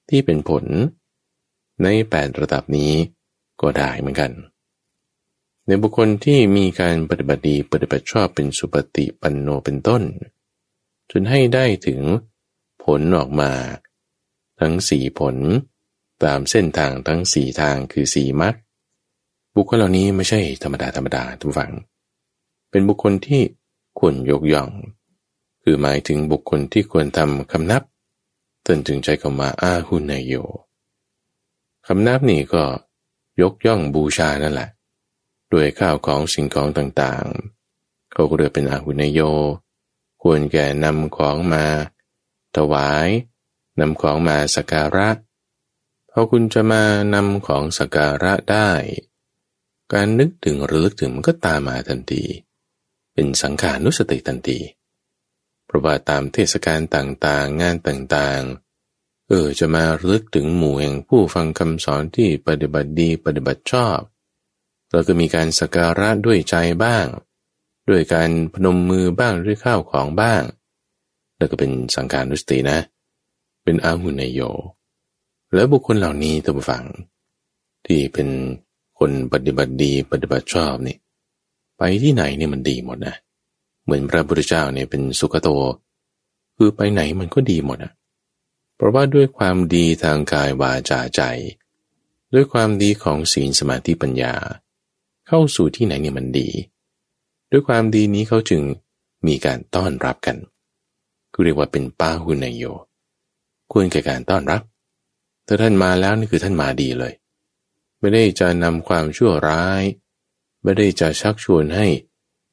ที่เป็นผล ในแปดระดับนี้ก็ได้เหมือนกัน ในบุคคลที่มีการปฏิบัติดีปฏิบัติชอบเป็นสุปฏิปันโนเป็นต้น จนให้ได้ถึงผลออกมา ทั้งสี่ผล ตามเส้นทางทั้งสี่ทางคือสี่มัดบุคคลเหล่านี้ไม่ใช่ธรรมดาธรรมดาทุกฝัง เป็นบุคคลที่ ควรยกย่อง คือหมายถึงบุคคลที่ควรทำคำนับตนถึงใจคำว่าอาหุนายโยคำนับนี่ก็ยกย่องบูชานั่นแหละด้วยข้าวของสิ่งของต่างๆ เขาก็เรียกเป็นอาหุนโย ควรแก่นำของมา ถวายนำของมาสักการะพอคุณจะมานำของสักการะได้ การนึกถึงหรือลึกถึงมันก็ตามมาทันที เป็นสังขานุสติทันทีเพราะว่าตามเทศกาลต่างๆ งานต่างๆ เออจะมาลึกถึงหมู่แห่งผู้ฟังคำสอนที่ปฏิบัติดีปฏิบัติชอบเราก็มีการสักการะด้วยใจบ้าง ด้วยการพนมมือบ้างด้วยข้าวของบ้าง แล้วก็เป็นสังการนุสตินะ เป็นอาหุนโย แล้วบุคคลเหล่านี้ตัวฟัง ที่เป็นคนปฏิบัติดีปฏิบัติชอบนี่ ไปที่ไหนเนี่ยมันดีหมดนะเหมือนพระพุทธเจ้าเนี่ยเป็นสุขโต คือไปไหนมันก็ดีหมดอะเพราะว่าด้วยความดีทางกายวาจาใจ ด้วยความดีของศีลสมาธิปัญญา เข้าสู่ที่ไหนเนี่ยมันดี ด้วยความดีนี้เขาจึงมีการต้อนรับกันกูเรียกว่าเป็นป้าหุนโย ควรแก่การต้อนรับ ถ้าท่านมาแล้วนี่คือท่านมาดีเลย ไม่ได้จะนำความชั่วร้าย ไม่ได้จะชักชวนให้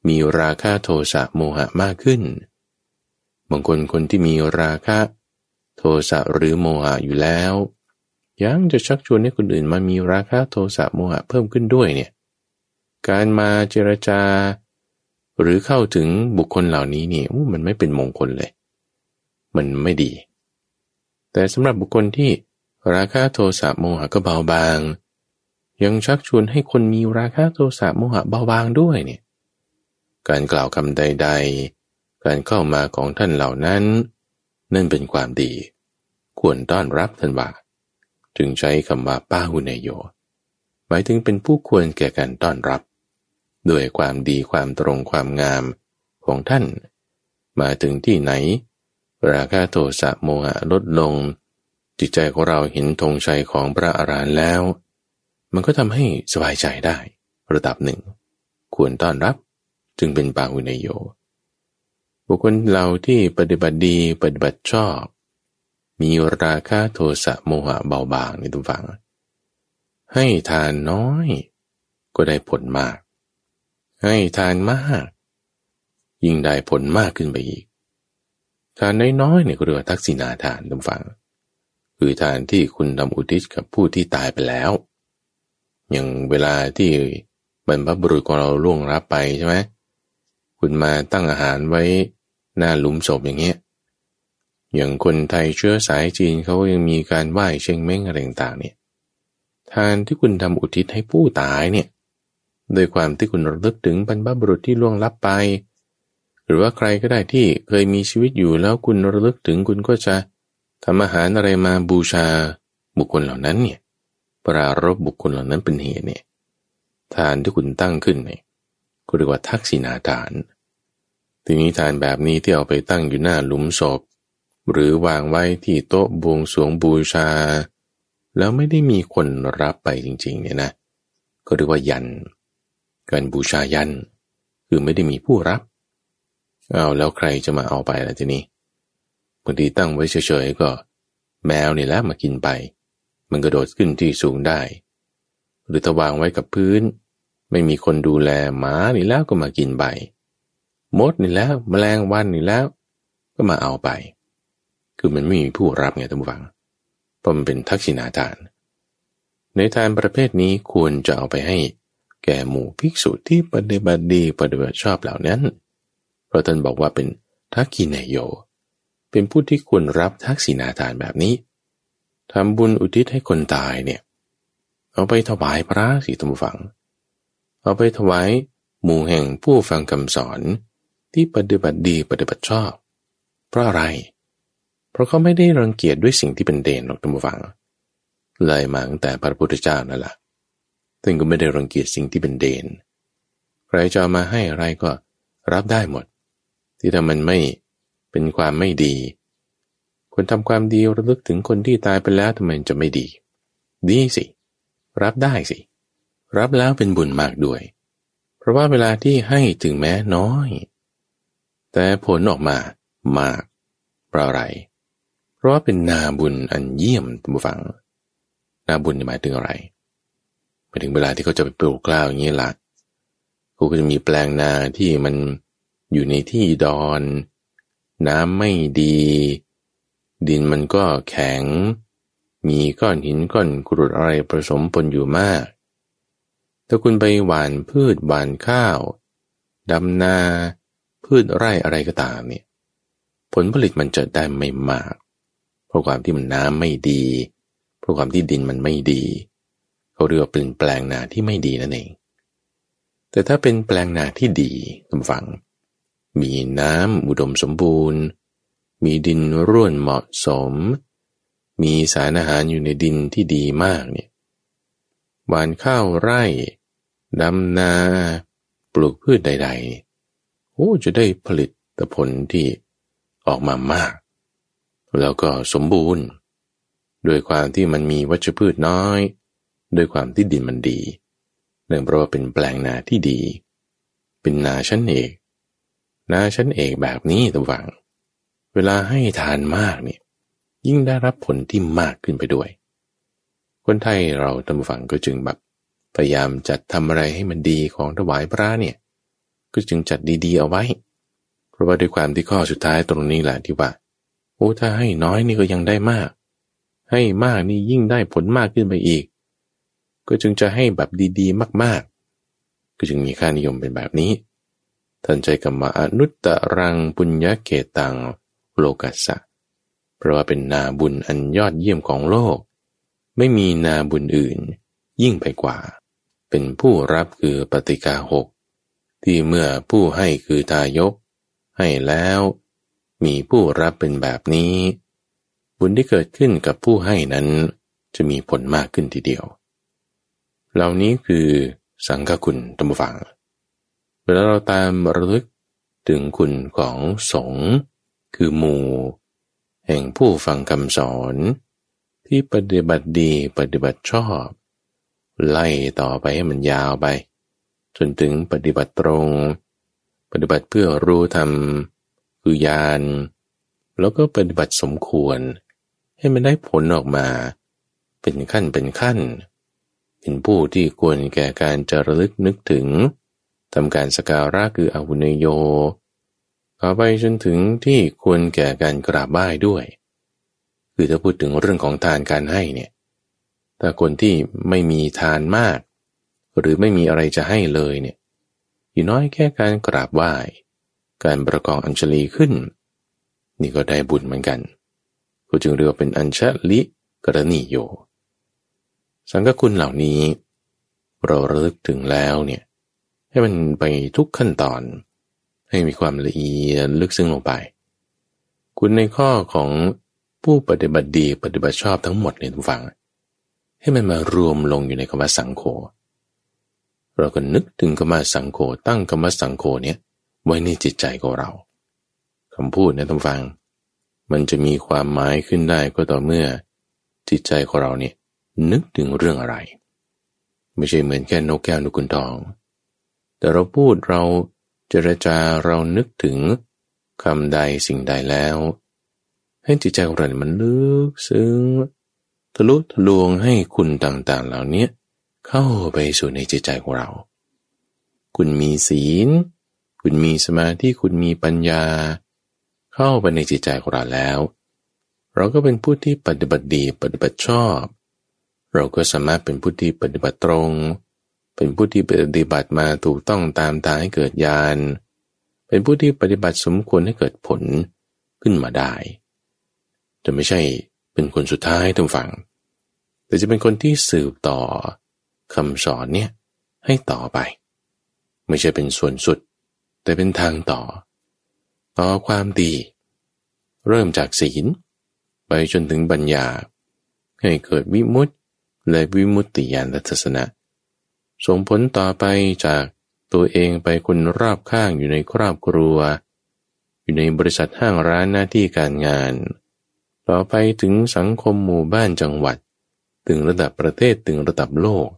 มีราคะโทสะโมหะมากขึ้น บางคนคนที่มีราคะโทสะหรือโมหะอยู่แล้ว ยังจะชักชวนให้คนอื่นมามีราคะโทสะโมหะเพิ่มขึ้นด้วยเนี่ย การมาเจรจา หรือเข้าถึงบุคคลเหล่านี้เนี่ยมันไม่เป็นมงคลเลย มันไม่ดี แต่สำหรับบุคคลที่ราคะโทสะโมหะก็เบาบาง ยังชักชวนให้คนมีราคะโทสะโมหะเบาบางด้วยเนี่ยการกล่าวคำใด ๆ การเข้ามาของท่านเหล่านั้น นั่นเป็นความดี ควรต้อนรับท่านว่า จึงใช้คำว่าป้าหุเนโย หมายถึงเป็นผู้ควรแก่การต้อนรับ ด้วยความดีความตรงความงามของท่าน มาถึงที่ไหน ราคาโทสะโมหะลดลง จิตใจของเราเห็นธงชัยของพระอารหันต์แล้ว มันก็ทำให้สบายใจได้ ระดับหนึ่ง ควรต้อนรับจึงเป็นปาหุเนโย บุคคลเราที่ปฏิบัติดีปฏิบัติชอบ มีราคะโทสะโมหะเบาบางในทุกฝัง ให้ทานน้อย ก็ได้ผลมาก ให้ทานมาก ยิ่งได้ผลมากขึ้นไปอีก ทานน้อยๆเนี่ยก็เรียกว่าทักษิณาทานทุกฝัง คือทานที่คุณทำอุทิศกับผู้ที่ตายไปแล้ว อย่างเวลาที่บรรพบุรุษของเราล่วงรับไปใช่ไหมคุณมาตั้งอาหารไว้หน้าหลุมศพอย่างเงี้ยอย่างคนไทยเชื้อสายจีนเขายังมีการไหว้เชงเม้งอะไรต่างๆเนี่ยทานที่คุณทำอุทิศให้ผู้ตายเนี่ยโดยความที่คุณระลึกถึงบรรพบุรุษที่ล่วงลับไป หรือว่าใครก็ได้ที่เคยมีชีวิตอยู่แล้วคุณระลึกถึงคุณก็จะทำอาหารอะไรมาบูชาบุคคลเหล่านั้นเนี่ย ปรารบบุคคลเหล่านั้นเป็นเหตุเนี่ยทานที่คุณตั้งขึ้นเนี่ยก็เรียกว่าทักษิณาทาน ทีนี้ทานแบบนี้ที่เอาไปตั้งอยู่หน้าหลุมศพ หรือวางไว้ที่โต๊ะบวงสวงบูชา แล้วไม่ได้มีคนรับไปจริง ๆ เนี่ยนะ ก็เรียกว่ายัน การบูชายัน คือไม่ได้มีผู้รับเอาแล้วใครจะมาเอาไปล่ะทีนี้บางทีตั้งไว้เฉยๆก็ แมวนี่แหละมากินไป มันกระโดดขึ้นที่สูงได้ หรือถ้าวางไว้กับพื้น ไม่มีคนดูแลหมานี่แล้วก็มากินไปมดนี่แล้วมแมลงวันนี่แล้ว ก็มาเอาไป คือมันไม่มีผู้รับไงท่านผู้ฟัง เพราะมันเป็นทักษิณาทาน ในทานประเภทนี้ควรจะเอาไปให้แก่หมู่ภิกษุที่ปฏิบัติดีปฏิบัติชอบเหล่านั้น เพราะท่านบอกว่าเป็นทักกินโย เป็นผู้ที่ควรรับทักษิณาทานแบบนี้ ทำบุญอุทิศให้คนตายเนี่ย เอาไปถวายพระสีธรรมฝัง เอาไปถวายหมู่แห่งผู้ฟังคำสอนที่ปฏิบัติดีปฏิบัติชอบ เพราะอะไร เพราะเขาไม่ได้รังเกียจด้วยสิ่งที่เป็นเด่นหรอกท่านผู้ฟังเลยมาตั้งแต่พระพุทธเจ้านั่นแหละท่านก็ไม่ได้รังเกียจสิ่งที่เป็นเด่นใครจะมาให้อะไรก็รับได้หมด ที่ถ้ามันไม่เป็นความไม่ดี คนทำความดีระลึกถึงคนที่ตายไปแล้วทำไมจะไม่ดี ดีสิ รับได้สิ รับแล้วเป็นบุญมากด้วย เพราะว่าเวลาที่ให้ถึงแม้น้อย แต่ผลออกมามากเพราะอะไร เพราะว่าเป็นนาบุญอันเยี่ยมท่านผู้ฟัง นาบุญหมายถึงอะไรหมายถึงเวลาที่เขาจะไปปลูกกล้าวอย่างนี้ละเขาก็จะมีแปลงนาที่มันอยู่ในที่ดอน น้ำไม่ดี ดินมันก็แข็ง มีก้อนหินก้อนกรุดอะไรผสมปนอยู่มาก ถ้าคุณไปหว่านพืชหว่านข้าวดำนา พืชไร่อะไรก็ตามเนี่ยผลผลิตมันจะได้ไม่มาก เพราะความที่มันน้ำไม่ดี เพราะความที่ดินมันไม่ดี เขาเรียกว่าเป็นแปลงนาที่ไม่ดีนั่นเอง แต่ถ้าเป็นแปลงนาที่ดีทำฝัง มีน้ำอุดมสมบูรณ์ มีดินร่วนเหมาะสม มีสารอาหารอยู่ในดินที่ดีมากเนี่ยหวานข้าวไร่ดำนาปลูกพืชใดๆโอ้จะได้ผลิตผลที่ออกมามาก แล้วก็สมบูรณ์โดยความที่มันมีวัชพืชน้อยโดยความที่ดินมันดีเนื่องเพราะว่าเป็นแปลงนาที่ดี เป็นนาชั้นเอก นาชั้นเอกแบบนี้ตะวัง เวลาให้ทานมากเนี่ยยิ่งได้รับผลที่มากขึ้นไปด้วย คนไทยเราตำฝังก็จึงแบบพยายามจัดทำอะไรให้มันดีของถวายพระเนี่ยก็จึงจัดดีๆเอาไว้ เพราะว่าด้วยความที่ข้อสุดท้ายตรงนี้แหละที่ว่าโอ้ถ้าให้น้อยนี่ก็ยังได้มาก ให้มากนี่ยิ่งได้ผลมากขึ้นไปอีก ก็จึงจะให้แบบดีๆ มากๆ ก็จึงมีค่านิยมเป็นแบบนี้ ท่านใจกับมาอนุตตรังปุญญาเกตัง โลกัสสะเพราะว่าเป็นนาบุญอันยอดเยี่ยมของโลก ไม่มีนาบุญอื่น ยิ่งไปกว่า เป็นผู้รับคือปฏิกาหกที่เมื่อผู้ให้คือทายก ให้แล้ว มีผู้รับเป็นแบบนี้ บุญที่เกิดขึ้นกับผู้ให้นั้น จะมีผลมากขึ้นทีเดียว เหล่านี้คือสังฆคุณตมฟังเวลาเราตามระลึกถึงคุณของสงฆ์ คือหมู่ แห่งผู้ฟังคำสอน ที่ปฏิบัติดีปฏิบัติชอบ ไล่ต่อไปให้มันยาวไป จนถึงปฏิบัติตรง ปฏิบัติเพื่อรู้ธรรมคือญาณแล้วก็ปฏิบัติสมควร ให้มันได้ผลออกมา เป็นขั้นเป็นขั้น เป็นผู้ที่ควรแก่การจะระลึกนึกถึงทำการสการะคืออาวุเนโย ไปจนถึงที่ควรแก่การกราบไหว้ด้วย คือถ้าพูดถึงเรื่องของทานการให้เนี่ย ถ้าคนที่ไม่มีทานมาก หรือไม่มีอะไรจะให้เลยเนี่ยอยู่น้อยแค่การกราบไหว้ การประกองอัญชลีขึ้น นี่ก็ได้บุญเหมือนกันก็จึงเรียกว่าเป็นอัญชลิกรณีโย สังกคุณเหล่านี้ เราระลึกถึงแล้วเนี่ย ให้มันไปทุกขั้นตอน ให้มีความละเอียดลึกซึ้งลงไป คุณในข้อของผู้ปฏิบัติดีปฏิบัติชอบทั้งหมดเนี่ยทุกฝัง ให้มันมารวมลงอยู่ในคำว่าสังโฆเราก็นึกถึงคำว่าสังโฆตั้งคำว่าสังโฆเนี่ยไว้ในจิตใจของเราคำพูดนะท่านฟัง มันจะมีความหมายขึ้นได้ก็ต่อเมื่อ จิตใจของเราเนี่ยนึกถึงเรื่องอะไร ไม่ใช่เหมือนแค่นกแก้วนกขุนทอง แต่เราพูดเรา จรจาเรานึกถึงคำใดสิ่งใดแล้ว ให้จิตใจของเรามันลึกซึ้งทะลุทะลวงให้คุณต่างๆ เหล่านี้เข้าไปสู่ในจิตใจของเรา คุณมีศีล คุณมีสมาธิคุณมีปัญญา เข้าไปในจิตใจของเราแล้ว เราก็เป็นผู้ที่ปฏิบัติดีปฏิบัติชอบ เราก็สามารถเป็นผู้ที่ปฏิบัติตรง เป็นผู้ที่ปฏิบัติมาถูกต้องตามทางให้เกิดญาณ เป็นผู้ที่ปฏิบัติสมควรให้เกิดผลขึ้นมาได้ จะไม่ใช่เป็นคนสุดท้ายทุกฝั่ง แต่จะเป็นคนที่สืบต่อคำสอนเนี่ยให้ต่อไป ไม่ใช่เป็นส่วนสุด แต่เป็นทางต่อ ต่อความดี เริ่มจากศีล ไปจนถึงบัญญา ให้เกิดวิมุตติและวิมุตติญาณทัศนะ ส่งผลต่อไปจากตัวเองไปคนรอบข้างอยู่ในครอบครัว อยู่ในบริษัทห้างร้านหน้าที่การงาน ต่อไปถึงสังคมหมู่บ้านจังหวัด ถึงระดับประเทศถึงระดับโลก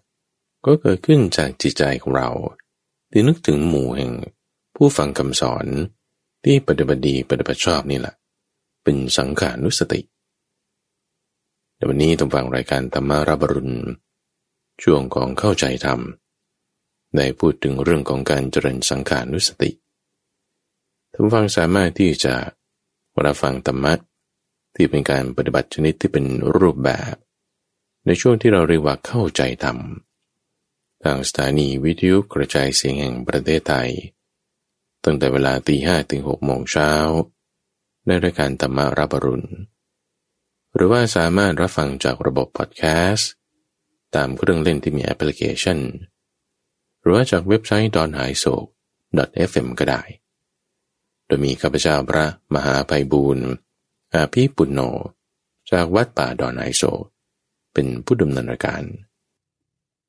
ก็เกิดขึ้นจากจิตใจของเรา ที่นึกถึงหมู่แห่ง ผู้ฟังคำสอนที่ปฏิบัติดีปฏิบัติชอบนี่แหละ เป็นสังขานุสติในวันนี้ต้องฟังรายการธรรมาราบรุณ ช่วงของเข้าใจธรรมได้พูดถึงเรื่องของการเจริญสังขานุสติท่านฟังสามารถที่จะรับฟังธรรมะที่เป็นการปฏิบัติชนิดที่เป็นรูปแบบ ในช่วงที่เราเรียกว่าเข้าใจธรรมทางสถานีวิทยุกระจายเสียงแห่งประเทศไทย ตั้งแต่เวลาตีห้ถึงหกโมงเช้าในรายการธรรมารับรุณ หรือว่าสามารถรับฟังจากระบบพอดแคสต์ ตามเครื่องเล่นที่มีแอปพลิเคชัน หรือว่าจากเว็บไซต์ดอนหายโศก .fm ก็ได้ โดยมีข้าพเจ้าพระมหาภัยบูรณ์อาภีปุณโญจากวัดป่าดอนหายโศกเป็นผู้ดำเนินรายการ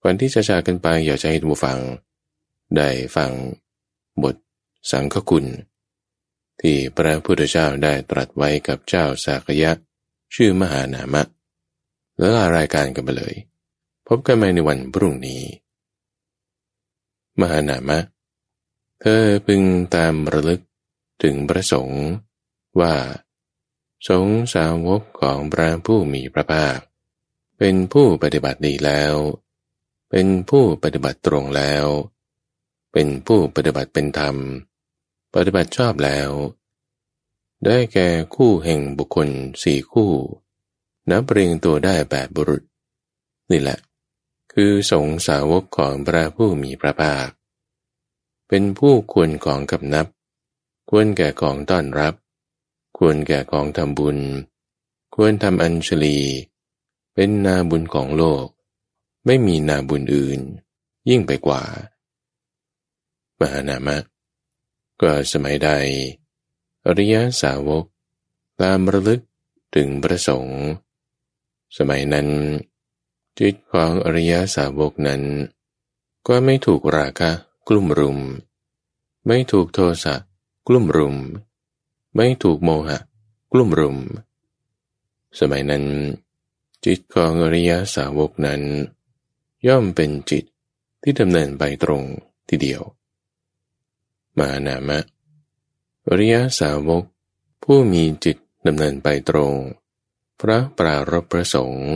ก่อนที่จะจากกันไปอยากจะให้ทุกฟัง ได้ฟังบทสังฆคุณ ที่พระพุทธเจ้าได้ตรัสไว้กับเจ้าสากยะ ชื่อมหานามะ แล้วลารายการกันไปเลย พบกันใหม่ในวันพรุ่งนี้ มหานามะ เธอพึงตามระลึกถึงพระสงฆ์ว่า สงสาวกของพระผู้มีพระภาค เป็นผู้ปฏิบัติดีแล้ว เป็นผู้ปฏิบัติตรงแล้ว เป็นผู้ปฏิบัติเป็นธรรม ปฏิบัติชอบแล้ว ได้แก่คู่แห่งบุคคลสี่คู่ นับเรียงตัวได้แบบบุรุษ นี่แหละ คือสงสาวกของพระผู้มีพระภาค เป็นผู้ควรของกับนับ ควรแก่ของต้อนรับ ควรแก่ของทำบุญ ควรทำอัญชลี เป็นนาบุญของโลก ไม่มีนาบุญอื่น ยิ่งไปกว่า มหานามะ ก็สมัยใด อริยสาวกตามระลึกถึงประสงค์ สมัยนั้น จิตของอริยสาวกนั้น ก็ไม่ถูกราคะกลุ่มรุม ไม่ถูกโทสะกลุ่มรุม ไม่ถูกโมหะ กลุ่มรุม สมัยนั้น จิตของอริยสาวกนั้น ย่อมเป็นจิตที่ดำเนินไปตรงทีเดียว มานามะ อริยสาวก ผู้มีจิตดำเนินไปตรง พระปรารบประสงค์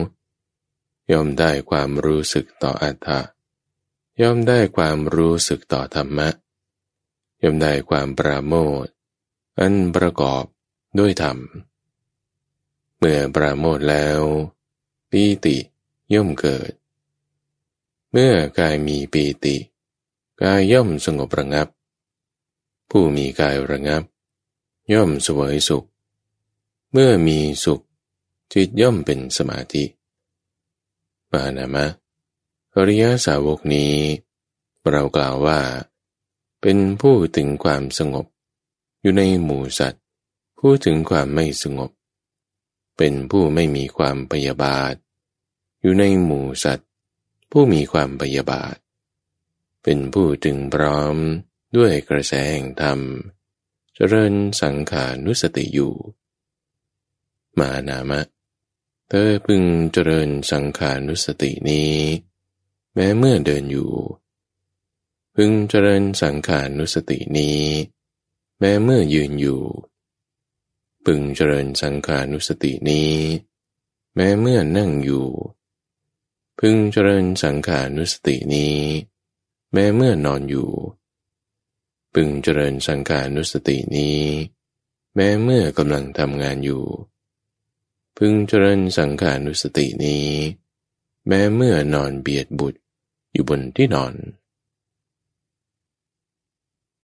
ย่อมได้ความรู้สึกต่ออัตถะย่อมได้ความรู้สึกต่อธรรมะ ย่อมได้ความปราโมทอันประกอบด้วยธรรม เมื่อปราโมทแล้วปีติย่อมเกิด เมื่อกายมีปีติกายย่อมสงบระงับ ผู้มีกายระงับ ย่อมสวยสุข เมื่อมีสุขจิตย่อมเป็นสมาธิ ปานามะอริยสาวกนี้ เรากล่าวว่า เป็นผู้ถึงความสงบ อยู่ในหมู่สัตว์ผู้ถึงความไม่สงบ เป็นผู้ไม่มีความปยาบาท อยู่ในหมู่สัตว์ ผู้มีความปยาบาท เป็นผู้ถึงพร้อมด้วยกระแสแห่งธรรม เจริญสังขานุสติอยู่ มานามะ เธอพึงเจริญสังขานุสตินี้ แม้เมื่อเดินอยู่ พึงเจริญสังขานุสตินี้ แม้เมื่อยืนอยู่ พึงเจริญสังขานุสตินี้ แม้เมื่อนั่งอยู่ พึงเจริญสังขานุสตินี้ แม้เมื่อนอนอยู่ พึงเจริญสังขานุสตินี้ แม้เมื่อกำลังทำงานอยู่ พึงเจริญสังขานุสตินี้ แม้เมื่อนอนเบียดบุตรอยู่บนที่นอน